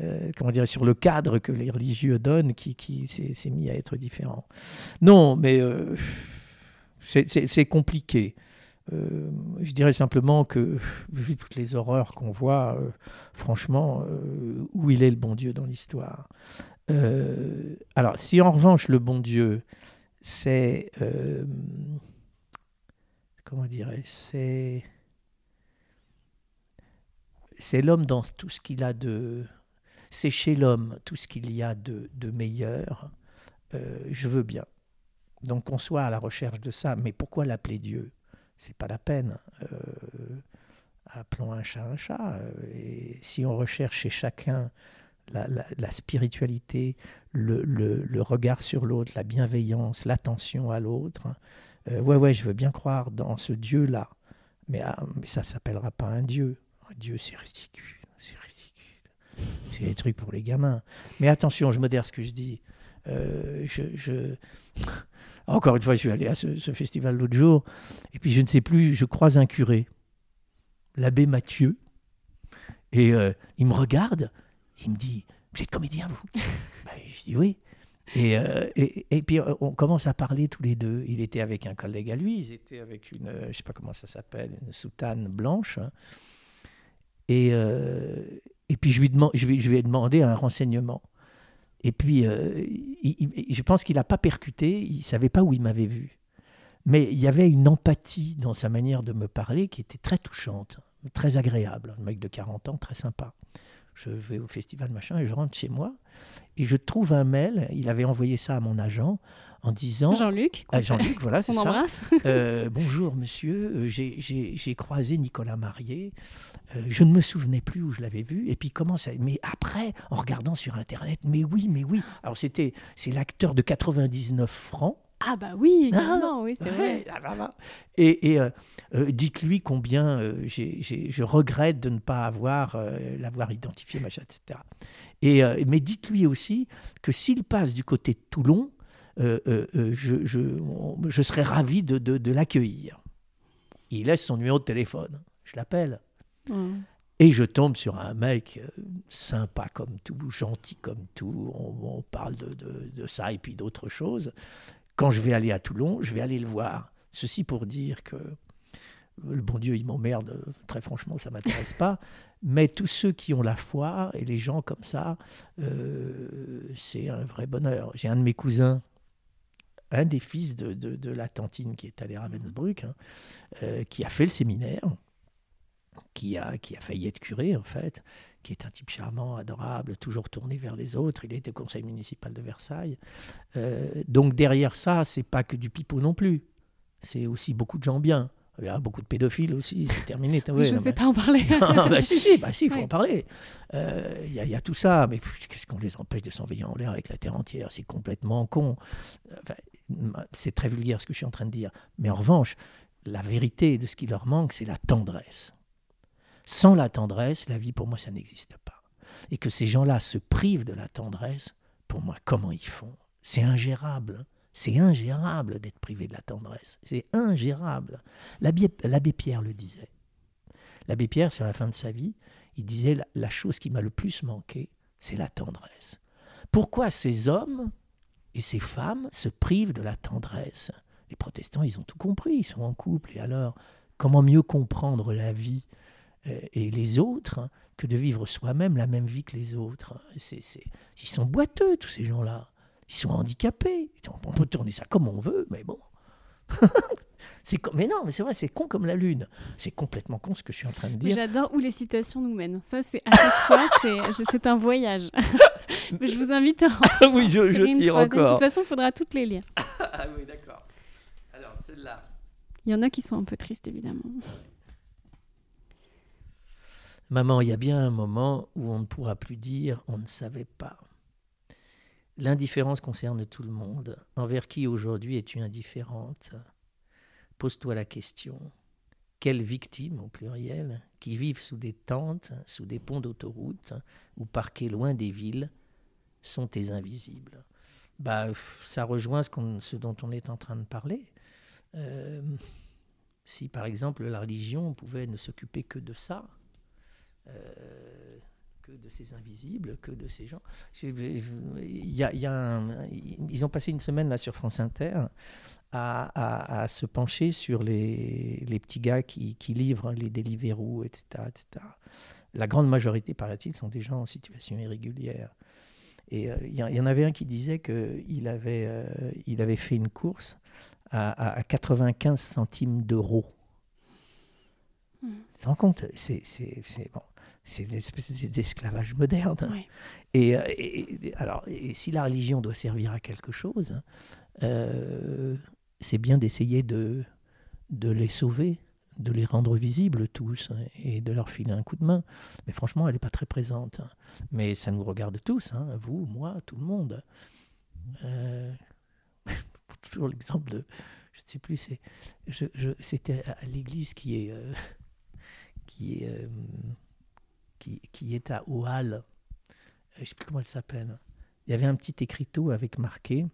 euh, comment dire, sur le cadre que les religieux donnent, qui, qui s'est mis à être différent. Non, mais euh, c'est compliqué. Euh, je dirais simplement que, vu toutes les horreurs qu'on voit, franchement, où il est le bon Dieu dans l'histoire? Alors, si en revanche le bon Dieu c'est euh, comment dirais c'est c'est l'homme dans tout ce qu'il a de c'est chez l'homme tout ce qu'il y a de, de meilleur euh, je veux bien. Donc qu'on soit à la recherche de ça. Mais pourquoi l'appeler Dieu? C'est pas la peine euh, appelons un chat un chat et si on recherche chez chacun la, spiritualité, le, regard sur l'autre, la bienveillance, l'attention à l'autre. Euh, ouais, ouais, je veux bien croire dans ce Dieu-là. Mais, ah, ça ne s'appellera pas un Dieu. Un Dieu, c'est ridicule. C'est ridicule. C'est des trucs pour les gamins. Mais attention, je modère ce que je dis. Euh, je, Encore une fois, je suis allé à ce, festival l'autre jour, et puis je ne sais plus, je croise un curé, l'abbé Mathieu, et euh, il me regarde, il me dit Vous êtes comédien, vous? Ben, Je dis Oui. Euh, et, et, puis euh, on commence à parler tous les deux. Il était avec un collègue à lui, ils étaient avec une, je ne sais pas comment ça s'appelle, une soutane blanche. Et, et puis je lui, demande, je, lui, je lui ai demandé un renseignement. Et puis je pense qu'il n'a pas percuté, il ne savait pas où il m'avait vu. Mais il y avait une empathie dans sa manière de me parler qui était très touchante, très agréable. Un mec de 40 ans, très sympa je vais au festival machin et je rentre chez moi et je trouve un mail. Il avait envoyé ça à mon agent en disant Jean-Luc. Ah, Jean-Luc, voilà, c'est ça. Euh, bonjour monsieur, euh, j'ai croisé Nicolas Marié. Euh, je ne me souvenais plus où je l'avais vu. Et puis comment ça Mais après, en regardant sur internet, mais oui, mais oui. Alors c'était, c'est l'acteur de 99 francs. Ah bah oui, ah, oui, c'est vrai. Ah, et, et euh, euh, dites-lui combien euh, je regrette de ne pas avoir l'avoir identifié, machin, etc. Et, mais dites-lui aussi que s'il passe du côté de Toulon, je, je, je, serais ravi de, de, l'accueillir. Il laisse son numéro de téléphone. Je l'appelle. Et je tombe sur un mec sympa comme tout, gentil comme tout. On, parle de, de, de, ça et puis d'autres choses quand je vais aller à Toulon, je vais aller le voir. Ceci pour dire que le bon Dieu, il m'emmerde, très franchement, ça ne m'intéresse pas. Mais tous ceux qui ont la foi et les gens comme ça, euh, c'est un vrai bonheur. J'ai un de mes cousins, un des fils de, la tantine qui est allé à Ravensbrück, hein, euh, qui a fait le séminaire, qui a, qui a failli être curé en fait, qui est un type charmant, adorable, toujours tourné vers les autres. Il était conseil municipal de Versailles. Euh, donc derrière ça, c'est pas que du pipeau non plus. C'est aussi beaucoup de gens bien. Il y a beaucoup de pédophiles aussi, c'est terminé. je ne sais pas en parler. bah, si, si, bah, si, il faut en parler. Euh, il y, a tout ça, mais qu'est-ce qu'on les empêche de s'envoyer en l'air avec la Terre entière? C'est complètement con. C'est très vulgaire ce que je suis en train de dire. Mais en revanche, la vérité de ce qui leur manque, c'est la tendresse. Sans la tendresse, la vie pour moi, ça n'existe pas. Et que ces gens-là se privent de la tendresse, pour moi, comment ils font? C'est ingérable. C'est ingérable d'être privé de la tendresse. C'est ingérable. L'abbé Pierre le disait. L'abbé Pierre, sur la fin de sa vie, il disait la chose qui m'a le plus manqué, c'est la tendresse. Pourquoi ces hommes et ces femmes se privent de la tendresse Les protestants, ils ont tout compris, ils sont en couple. Et alors, comment mieux comprendre la vie euh, et les autres que de vivre soi-même la même vie que les autres? C'est, Ils sont boiteux, tous ces gens-là. Ils sont handicapés. On peut tourner ça comme on veut, mais bon. mais non, mais c'est vrai, c'est con comme la lune. C'est complètement con ce que je suis en train de dire. J'adore où les citations nous mènent. Ça, c'est à chaque fois, c'est un voyage. mais je vous invite à. oui, je, je tire encore. De toute façon, il faudra toutes les lire. ah oui, d'accord. Alors, celle-là. Il y en a qui sont un peu tristes, évidemment. Maman, il y a bien un moment où on ne pourra plus dire on ne savait pas. L'indifférence concerne tout le monde. Envers qui aujourd'hui es-tu indifférente? Pose-toi la question. Quelles victimes, au pluriel, qui vivent sous des tentes, sous des ponts d'autoroute ou parquées loin des villes, sont tes invisibles bah, Ça rejoint ce, dont on est en train de parler. Euh, si par exemple la religion pouvait ne s'occuper que de ça, euh, que de ces invisibles, que de ces gens. Y a, ils ont passé une semaine là sur France Inter à, se pencher sur les, les petits gars qui, qui, livrent les Deliveroo, etc., etc. La grande majorité, paraît-il, sont des gens en situation irrégulière. Et euh, il y, en avait un qui disait qu'il avait, euh, il avait fait une course à, à 95 centimes d'euros. Mmh. Tu te rends compte C'est bon une espèce d'esclavage moderne. Et, alors, et si la religion doit servir à quelque chose, euh, c'est bien d'essayer de, de les sauver, de les rendre visibles tous hein, et de leur filer un coup de main. Mais franchement, elle n'est pas très présente. Hein. Mais ça nous regarde tous, hein, vous, moi, tout le monde. Euh, toujours l'exemple de, je ne sais plus, c'est, c'était à l'église qui est, euh, qui est euh, qui, est à Oal. Je ne sais plus comment elle s'appelle. Il y avait un petit écriteau avec marqué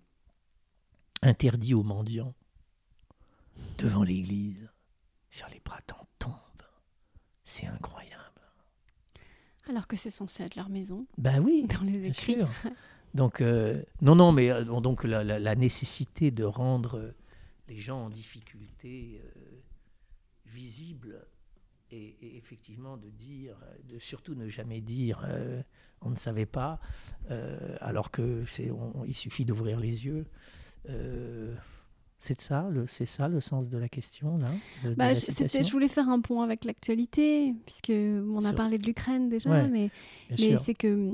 Interdit aux mendiants. Devant l'église, sur les pratons tombent. C'est incroyable. Alors que c'est censé être leur maison. Ben oui. Dans les écrits. Donc, euh, non, non, mais euh, donc la, nécessité de rendre les gens en difficulté visibles et, effectivement de dire, de surtout ne jamais dire euh, on ne savait pas, euh, alors que c'est, il suffit d'ouvrir les yeux. C'est ça, c'est ça le sens de la question là. Bah, je, voulais faire un point avec l'actualité, puisque on a parlé de l'Ukraine déjà, mais, mais c'est que,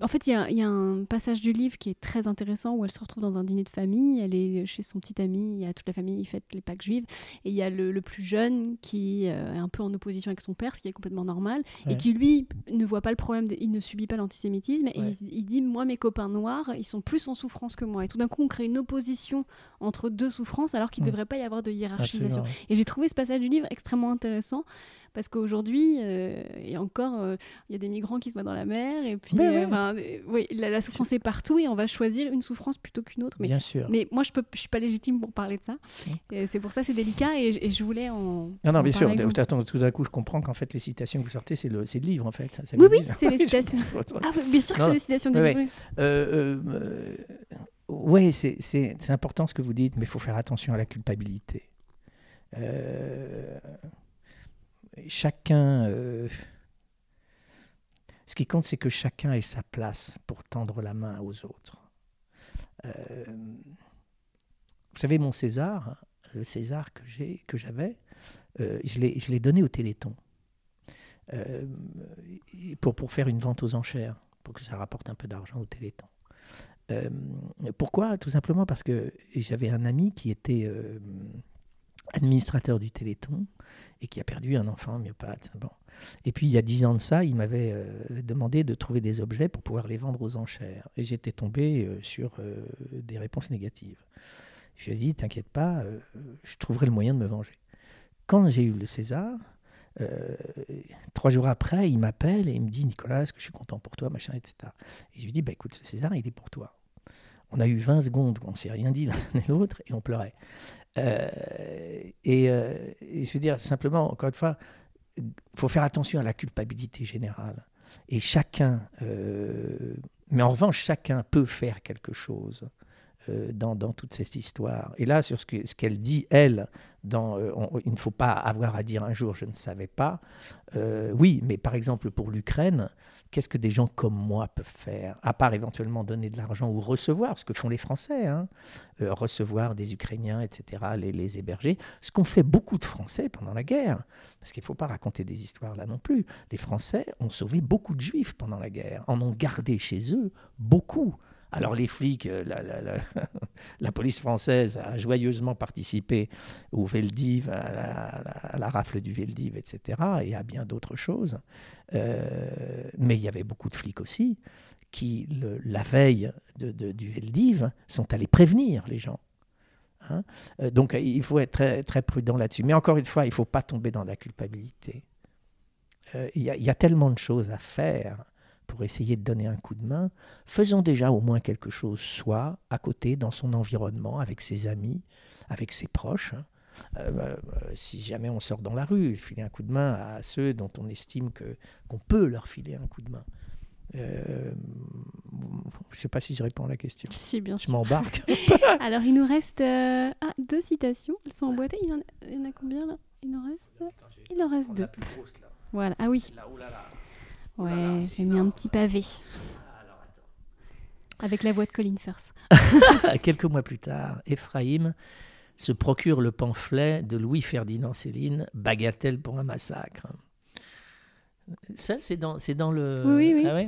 en fait, il y, y, a un passage du livre qui est très intéressant où elle se retrouve dans un dîner de famille. Elle est chez son petit ami, il y a toute la famille, il fête les Pâques juives, et il y a le, plus jeune qui euh, est un peu en opposition avec son père, ce qui est complètement normal, et qui lui ne voit pas le problème, il ne subit pas l'antisémitisme, et il, il dit moi mes copains noirs, ils sont plus en souffrance que moi, et tout d'un coup on crée une opposition entre deux souffrance alors qu'il ne devrait pas y avoir de hiérarchisation. Et j'ai trouvé ce passage du livre extrêmement intéressant parce qu'aujourd'hui, euh, et encore, euh, il y a des migrants qui se voient dans la mer, et puis euh, oui, la, souffrance est partout, et on va choisir une souffrance plutôt qu'une autre. Mais, bien sûr. Mais moi, je ne je suis pas légitime pour parler de ça. C'est pour ça c'est délicat, et, je voulais en. Non, non, bien sûr. tout d'un coup, je comprends qu'en fait, les citations que vous sortez, c'est le, le livre, en fait. Oui, oui, c'est les citations. ah, bien sûr que c'est les citations du livre. Oui, c'est important ce que vous dites, mais il faut faire attention à la culpabilité. Euh, chacun. Euh, ce qui compte, c'est que chacun ait sa place pour tendre la main aux autres. Euh, vous savez, mon César, le César que j'ai, que j'avais, je l'ai donné au Téléthon pour, pour faire une vente aux enchères, pour que ça rapporte un peu d'argent au Téléthon. Euh, pourquoi? Tout simplement parce que j'avais un ami qui était euh, administrateur du Téléthon et qui a perdu un enfant myopathe. Bon. Et puis il y a dix ans de ça, il m'avait euh, demandé de trouver des objets pour pouvoir les vendre aux enchères. Et j'étais tombé sur des réponses négatives. Je lui ai dit, t'inquiète pas, je trouverai le moyen de me venger. Quand j'ai eu le César, trois jours après, il m'appelle et il me dit Nicolas, est-ce que je suis content pour toi, machin, etc. Et je lui dis bah, écoute, le César, il est pour toi. On a eu 20 secondes où on ne s'est rien dit l'un et l'autre et on pleurait. Euh, euh, et, je veux dire, simplement, encore une fois, il faut faire attention à la culpabilité générale. Et chacun, euh, mais en revanche, chacun peut faire quelque chose euh, dans, dans, toute cette histoire. Et là, sur ce qu'elle ce qu'elle dit, elle, dans euh, Il ne faut pas avoir à dire un jour, je ne savais pas, euh, oui, mais par exemple pour l'Ukraine, qu'est-ce que des gens comme moi peuvent faire À part éventuellement donner de l'argent ou recevoir, ce que font les Français, hein, recevoir des Ukrainiens, etc., les, les héberger, ce qu'ont fait beaucoup de Français pendant la guerre. Parce qu'il ne faut pas raconter des histoires là non plus. Les Français ont sauvé beaucoup de Juifs pendant la guerre, en ont gardé chez eux beaucoup. Alors les flics, euh, la, police française a joyeusement participé au Veldiv, à la, rafle du Veldiv, etc., et à bien d'autres choses. Euh, mais il y avait beaucoup de flics aussi qui, la veille du Veldiv, sont allés prévenir les gens. Hein. Euh, donc il faut être très, prudent là-dessus. Mais encore une fois, il ne faut pas tomber dans la culpabilité. Il y, a tellement de choses à faire pour essayer de donner un coup de main, faisons déjà au moins quelque chose, soit à côté, dans son environnement, avec ses amis, avec ses proches. Hein. Euh, euh, si jamais on sort dans la rue, filer un coup de main à ceux dont on estime que, qu'on peut leur filer un coup de main. Euh, je ne sais pas si je réponds à la question. Si, bien sûr. Je m'embarque. Alors, il nous reste ah, deux citations. Elles sont emboîtées. Il y en a, il y en a combien là? Il en reste Il en reste deux. Voilà. Ah oui. Ouais, j'ai mis un petit pavé. Avec la voix de Colin Firth. Quelques mois plus tard, Ephraim se procure le pamphlet de Louis-Ferdinand Céline, Bagatelle pour un massacre. Ça, c'est dans, c'est dans le. Oui, oui. Ah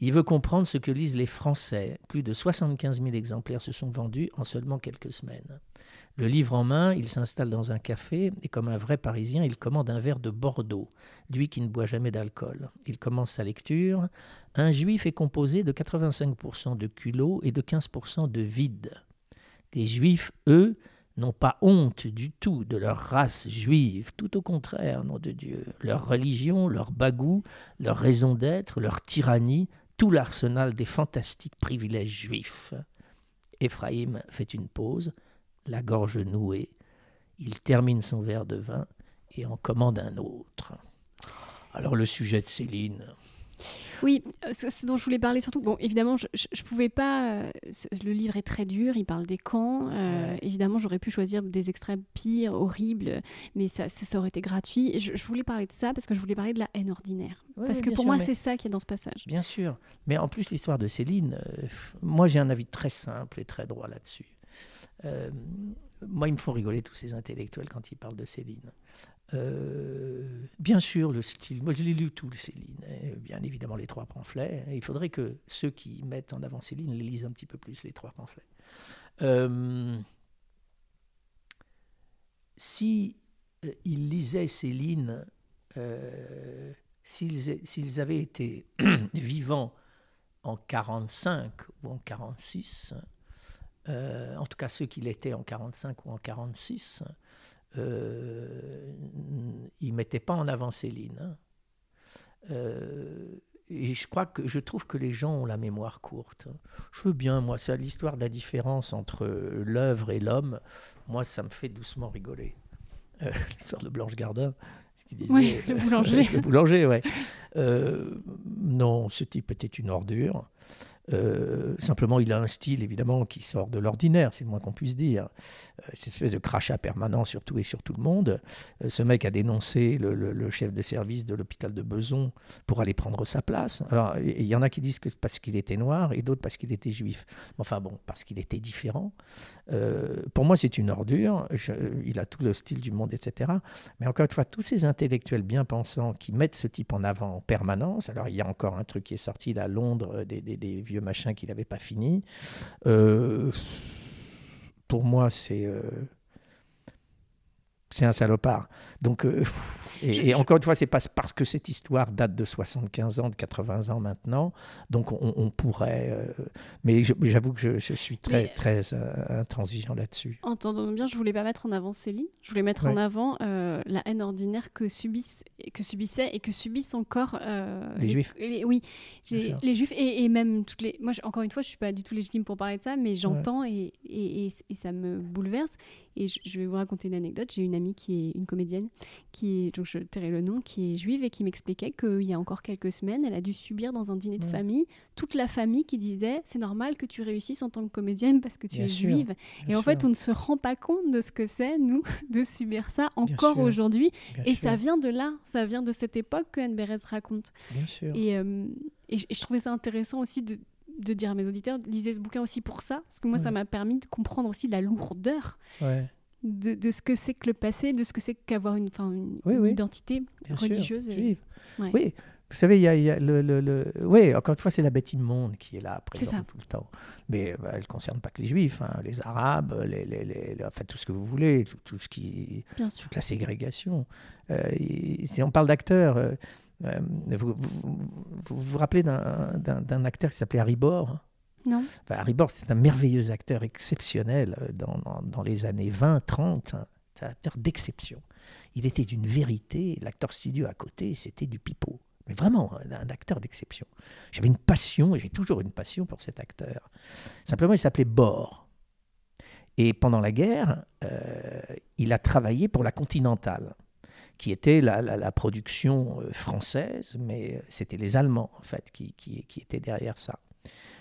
Il veut comprendre ce que lisent les Français. Plus de 75 000 exemplaires se sont vendus en seulement quelques semaines. Le livre en main, il s'installe dans un café et comme un vrai Parisien, il commande un verre de Bordeaux, lui qui ne boit jamais d'alcool. Il commence sa lecture. Un juif est composé de 85% de culot et de 15% de vide. Les juifs, eux, n'ont pas honte du tout de leur race juive, tout au contraire, nom de Dieu. Leur religion, leur bagou, leur raison d'être, leur tyrannie, tout l'arsenal des fantastiques privilèges juifs. Éphraïm fait une pause la gorge nouée, il termine son verre de vin et en commande un autre. Alors le sujet de Céline. Oui, euh, ce, dont je voulais parler surtout, bon, évidemment, je ne pouvais pas. Euh, le livre est très dur, il parle des camps. Euh, évidemment, j'aurais pu choisir des extraits pires, horribles, mais ça, ça, aurait été gratuit. Je, voulais parler de ça parce que je voulais parler de la haine ordinaire. parce que pour moi, c'est ça qui est dans ce passage. Bien sûr. Mais en plus, l'histoire de Céline, moi, j'ai un avis très simple et très droit là-dessus. Euh, moi, ils me font rigoler tous ces intellectuels quand ils parlent de Céline. Euh, bien sûr, le style, moi je l'ai lu tout, Céline, hein, bien évidemment les trois pamphlets. il faudrait que ceux qui mettent en avant Céline les lisent un petit peu plus, les trois pamphlets. Euh, si ils lisaient Céline, s'ils avaient été vivants en 45 ou en 46, euh, en tout cas ceux qui l'étaient en 45 ou en 46, euh, ils ne mettaient pas en avant Céline. Hein. Euh, et je crois que je trouve que les gens ont la mémoire courte. Je veux bien, moi, c'est l'histoire de la différence entre l'œuvre et l'homme. Moi, ça me fait doucement rigoler. l'histoire de Blanche Gardin. Qui disait, oui, le boulanger. le boulanger, ouais. non, ce type était une ordure. Euh, simplement, il a un style évidemment qui sort de l'ordinaire, c'est le moins qu'on puisse dire. Euh, cette espèce de crachat permanent sur tout et sur tout le monde. Euh, ce mec a dénoncé le, chef de service de l'hôpital de Beson pour aller prendre sa place. Alors, il y en a qui disent que parce qu'il était noir et d'autres parce qu'il était juif. Enfin bon, parce qu'il était différent. pour moi, c'est une ordure. il a tout le style du monde, etc. Mais encore une fois, tous ces intellectuels bien pensants qui mettent ce type en avant en permanence. Alors, il y a encore un truc qui est sorti là à Londres des vieux machin qu'il n'avait pas fini. Euh, pour moi, c'est euh, c'est un salopard. Donc, euh, et, encore une fois, c'est pas parce que cette histoire date de 75 ans, de 80 ans maintenant, donc on, pourrait. Euh, mais j'avoue que je, suis très, très euh, intransigeant là-dessus. Entendons bien, je voulais pas mettre en avant Céline, je voulais mettre en avant la haine ordinaire que, subissent, que subissaient et que subissent encore les, Juifs. oui, les Juifs et, même toutes les. Moi, encore une fois, je suis pas du tout légitime pour parler de ça, mais j'entends et, et, ça me bouleverse. Et je, je vais vous raconter une anecdote. J'ai une amie qui est une comédienne, qui est, donc je tairai le nom, qui est juive et qui m'expliquait qu'il y a encore quelques semaines, elle a dû subir dans un dîner de famille toute la famille qui disait c'est normal que tu réussisses en tant que comédienne parce que tu es juive. Et en fait, on ne se rend pas compte de ce que c'est, nous, de subir ça encore aujourd'hui. Et ça vient de là, ça vient de cette époque que Anne Beres raconte. Bien sûr. Et, euh, et, je trouvais ça intéressant aussi de, de dire à mes auditeurs, lisez ce bouquin aussi pour ça, parce que moi, ça m'a permis de comprendre aussi la lourdeur de, de, ce que c'est que le passé, de ce que c'est qu'avoir une, une, identité religieuse. juive. Oui, vous savez, il y a, y a le, le, Oui, encore une fois, c'est la bête immonde qui est là, présente tout le temps. Mais bah, elle ne concerne pas que les juifs, hein, les arabes, les, les, les, enfin, tout ce que vous voulez, tout, tout ce qui... toute la ségrégation. Euh, si on parle d'acteurs... Euh, euh, vous, vous, rappelez d'un acteur qui s'appelait Harry Bor Non. Harry Bor, c'est un merveilleux acteur exceptionnel euh, dans, dans, les années 20, 30. C'est un acteur d'exception. Il était d'une vérité. L'acteur studio à côté, c'était du pipeau. Mais vraiment, un, acteur d'exception. J'avais une passion, et j'ai toujours une passion pour cet acteur. Simplement, il s'appelait Bor. Et pendant la guerre, euh, il a travaillé pour la Continentale qui était la, production euh, française, mais euh, c'était les Allemands, en fait, qui, qui, étaient derrière ça.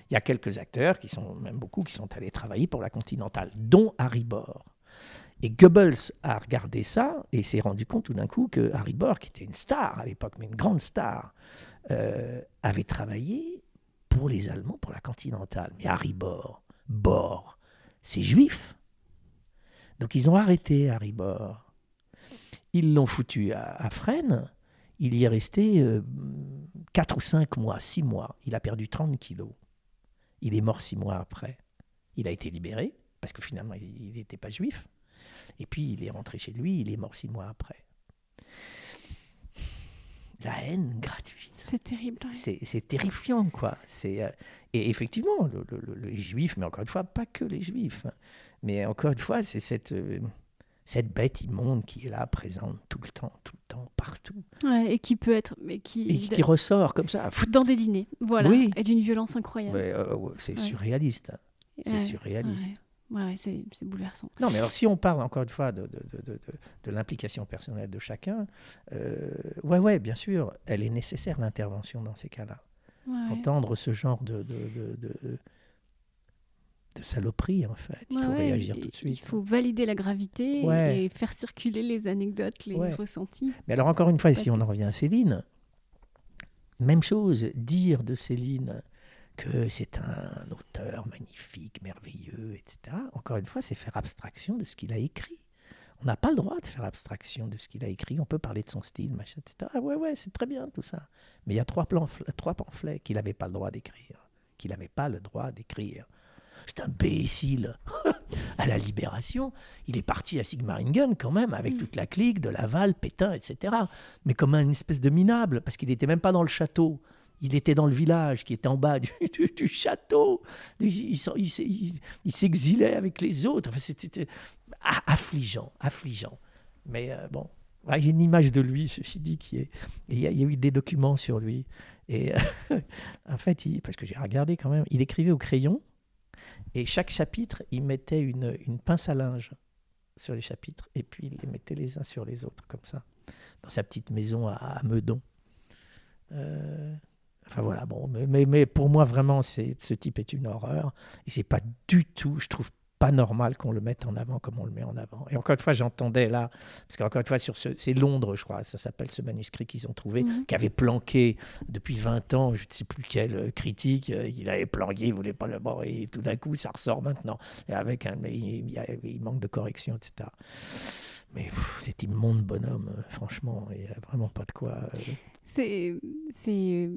Il y a quelques acteurs, qui sont même beaucoup, qui sont allés travailler pour la Continentale, dont Harry Bor. Et Goebbels a regardé ça et s'est rendu compte tout d'un coup que Harry Bor, qui était une star à l'époque, mais une grande star, euh, avait travaillé pour les Allemands, pour la Continentale. Mais Harry Bor, Bor, c'est juif. Donc ils ont arrêté Harry Bor. Ils l'ont foutu à, Fresnes. Il y est resté 4 euh, ou 5 mois, 6 mois. Il a perdu 30 kilos. Il est mort 6 mois après. Il a été libéré, parce que finalement, il n'était pas juif. Et puis, il est rentré chez lui, il est mort 6 mois après. La haine gratuite. C'est terrible. C'est terrifiant, quoi. Euh, et effectivement, les juifs, mais encore une fois, pas que les juifs. Hein. Mais encore une fois, c'est cette... Euh, cette bête immonde qui est là, présente tout le temps, tout le temps, partout. et qui peut être. Mais qui, et qui ressort comme ça. Dans des dîners, voilà. Oui. Et d'une violence incroyable. Euh, c'est surréaliste. C'est surréaliste. Ouais, c'est bouleversant. Non, mais alors si on parle encore une fois de, de, de, de l'implication personnelle de chacun, euh, ouais, ouais, bien sûr, elle est nécessaire l'intervention dans ces cas-là. Entendre ce genre de, de saloperie, en fait. Il faut réagir tout de suite. Il faut valider la gravité et faire circuler les anecdotes, les ressentis. Mais alors, encore une fois, si on en revient à Céline, même chose, dire de Céline que c'est un auteur magnifique, merveilleux, etc. Encore une fois, c'est faire abstraction de ce qu'il a écrit. On n'a pas le droit de faire abstraction de ce qu'il a écrit. On peut parler de son style, machin, etc. Ah ouais, ouais, c'est très bien tout ça. Mais il y a trois, trois pamphlets qu'il n'avait pas le droit d'écrire. Qu'il n'avait pas le droit d'écrire c'est un imbécile. à la Libération, il est parti à Sigmaringen quand même, avec mm. toute la clique de Laval, Pétain, etc. Mais comme une espèce de minable, parce qu'il n'était même pas dans le château. Il était dans le village qui était en bas du, château. Il, s'exilait avec les autres. C'était affligeant, affligeant. Mais euh, bon, a une image de lui, ceci dit, qui est. Il y, a, eu des documents sur lui. Et en fait, parce que j'ai regardé quand même, il écrivait au crayon et chaque chapitre, il mettait une, une, pince à linge sur les chapitres, et puis il les mettait les uns sur les autres, comme ça, dans sa petite maison à, Meudon. Euh, enfin voilà, bon, mais, mais, pour moi, vraiment, ce type est une horreur. Et c'est pas du tout, je trouve pas normal qu'on le mette en avant comme on le met en avant. Et encore une fois, j'entendais là, parce qu'encore une fois, sur ce, c'est Londres, je crois, ça s'appelle ce manuscrit qu'ils ont trouvé, mhm. qui avait planqué depuis 20 ans, je ne sais plus quelle euh, critique, euh, il avait planqué, il voulait pas le voir, et tout d'un coup, ça ressort maintenant. Et avec un, mais il, manque de correction, etc. Mais cet immonde bonhomme, euh, franchement, il n'y a vraiment pas de quoi. C'est, c'est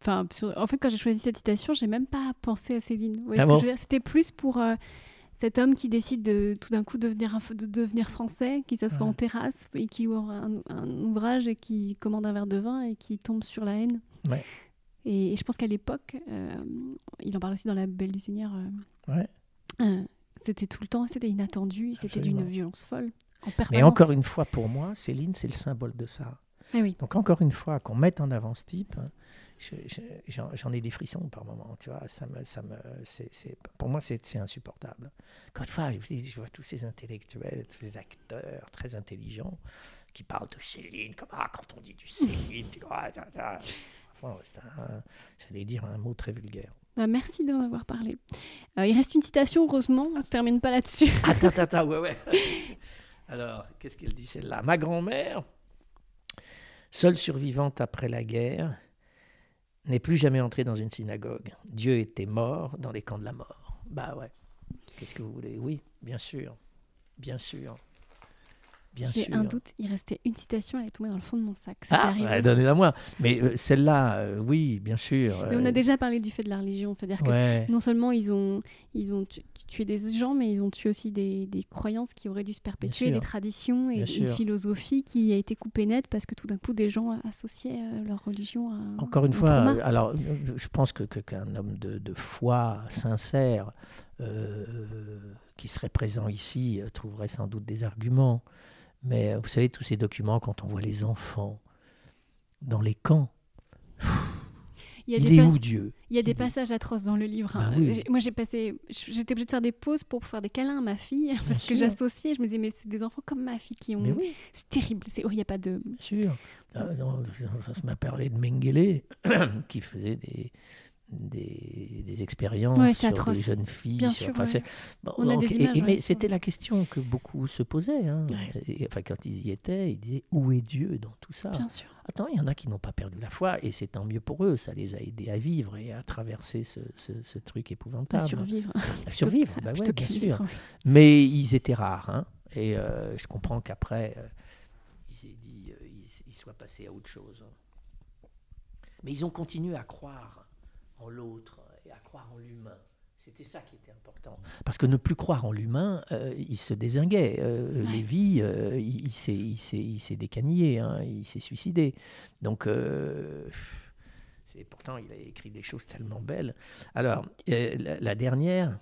Enfin, en fait, quand j'ai choisi cette citation, j'ai même pas pensé à Céline. Ah C'était plus pour euh, cet homme qui décide de tout d'un coup devenir, de devenir français, qui s'assoit en terrasse et qui ouvre un, ouvrage et qui commande un verre de vin et qui tombe sur la haine. Et, je pense qu'à l'époque, euh, il en parle aussi dans La Belle du Seigneur. Euh, c'était tout le temps, c'était inattendu, c'était d'une violence folle. En Mais encore une fois, pour moi, Céline, c'est le symbole de ça. Eh oui. Donc encore une fois, qu'on mette en avant ce type, j'en ai des frissons par moment, tu vois, ça me, ça me, c'est, pour moi c'est insupportable. Quand fois, je, vois tous ces intellectuels, tous ces acteurs très intelligents qui parlent de Céline, comme ah, quand on dit du Céline, tu vois, enfin, j'allais dire un mot très vulgaire. Bah, merci d'en avoir parlé. Euh, il reste une citation, heureusement, on ne termine pas là-dessus. attends, attends, ouais, ouais. Alors, qu'est-ce qu'elle dit celle-là? Ma grand-mère, seule survivante après la guerre, n'est plus jamais entrée dans une synagogue. Dieu était mort dans les camps de la mort. Bah ouais. Qu'est-ce que vous voulez? Oui, bien sûr. Bien sûr. J'ai un doute, il restait une citation, elle est tombée dans le fond de mon sac. Ah, donnez-la moi. Mais euh, celle-là, euh, oui, bien sûr. Mais on a euh, déjà parlé du fait de la religion, c'est-à-dire que non seulement ils ont, ils ont tué des gens, mais ils ont tué aussi des, des croyances qui auraient dû se perpétuer, des traditions et une philosophie qui a été coupée nette parce que tout d'un coup des gens associaient leur religion à. Encore une fois, alors je pense que qu'un homme de, de, foi sincère qui serait présent ici trouverait sans doute des arguments. Mais vous savez, tous ces documents, quand on voit les enfants dans les camps, il, est où Dieu? Il y a des passages atroces dans le livre. Hein. Bah moi, j'ai passé, j'étais obligée de faire des pauses pour faire des câlins à ma fille parce que j'associais. Je me disais, mais c'est des enfants comme ma fille qui ont. C'est terrible. C'est, oh, il n'y a pas de. Bien sûr. Ah, ça m'a parlé de Mengele qui faisait des, des, expériences sur des jeunes filles. Bien sûr, mais c'était la question que beaucoup se posaient. Hein. enfin, quand ils y étaient, ils disaient où est Dieu dans tout ça? Bien sûr. Attends, il y en a qui n'ont pas perdu la foi et c'est tant mieux pour eux. Ça les a aidés à vivre et à traverser ce, ce, truc épouvantable. À survivre. À survivre, bah ouais, bien sûr. Mais ils étaient rares. Hein. et euh, je comprends qu'après, euh, ils, euh, ils soient passés à autre chose. Mais ils ont continué à croire l'autre et à croire en l'humain. C'était ça qui était important. Parce que ne plus croire en l'humain, euh, il se désinguait. Euh, Lévi, euh, il, il s'est décanillé, hein, il s'est suicidé. Donc, euh, pourtant, il a écrit des choses tellement belles. Alors, la, la, dernière,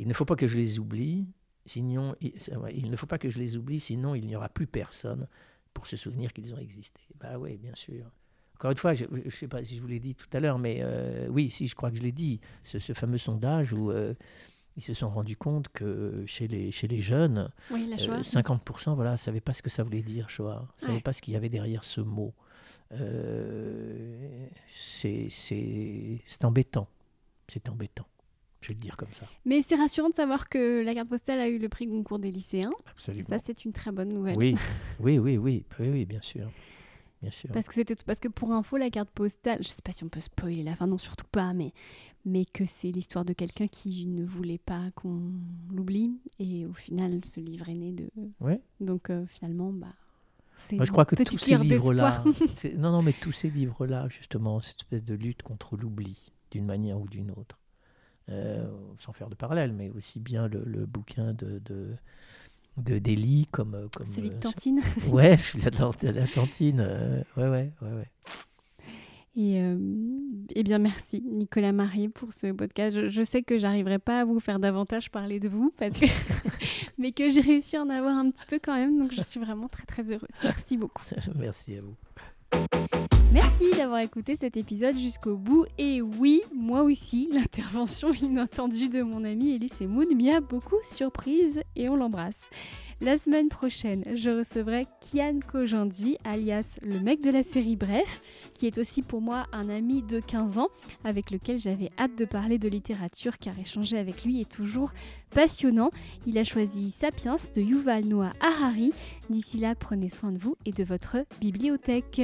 il ne faut pas que je les oublie, sinon, il, il ne faut pas que je les oublie, sinon il n'y aura plus personne pour se souvenir qu'ils ont existé. Bah oui, bien sûr. Encore une fois, je ne sais pas si je vous l'ai dit tout à l'heure, mais euh, oui, si, je crois que je l'ai dit, ce, fameux sondage où euh, ils se sont rendus compte que chez les, chez les jeunes, 50% voilà, ne savaient pas ce que ça voulait dire, Shoah, ne savaient pas ce qu'il y avait derrière ce mot. c'est embêtant. C'est embêtant. Je vais le dire comme ça. Mais c'est rassurant de savoir que la carte postale a eu le prix Goncourt des lycéens. Absolument. Ça, c'est une très bonne nouvelle. Oui, oui, oui, oui, oui, oui bien sûr. Parce que c'était parce que pour info, la carte postale, je sais pas si on peut spoiler la fin, non surtout pas, mais mais que c'est l'histoire de quelqu'un qui ne voulait pas qu'on l'oublie et au final ce livre est né de. Ouais. Donc euh, finalement, bah. Moi, je crois que tous ces livres-là, non, non, mais tous ces livres-là, justement, cette espèce de lutte contre l'oubli, d'une manière ou d'une autre, euh, sans faire de parallèle, mais aussi bien le, le bouquin de, de de délit comme, euh, comme celui de euh, Tantine. ouais, celui de la, Tantine. Euh, ouais, ouais, ouais, ouais. Et eh bien, merci Nicolas Marie pour ce podcast. Je, sais que j'arriverai pas à vous faire davantage parler de vous, parce que mais que j'ai réussi à en avoir un petit peu quand même. Donc, je suis vraiment très très heureuse. Merci beaucoup. merci à vous. Merci d'avoir écouté cet épisode jusqu'au bout. Et oui, moi aussi, l'intervention inattendue de mon ami Elise Moon m'y a beaucoup surprise et on l'embrasse. La semaine prochaine, je recevrai Kian Kojandi, alias le mec de la série Bref, qui est aussi pour moi un ami de 15 ans, avec lequel j'avais hâte de parler de littérature car échanger avec lui est toujours passionnant. Il a choisi Sapiens de Yuval Noah Harari. D'ici là, prenez soin de vous et de votre bibliothèque.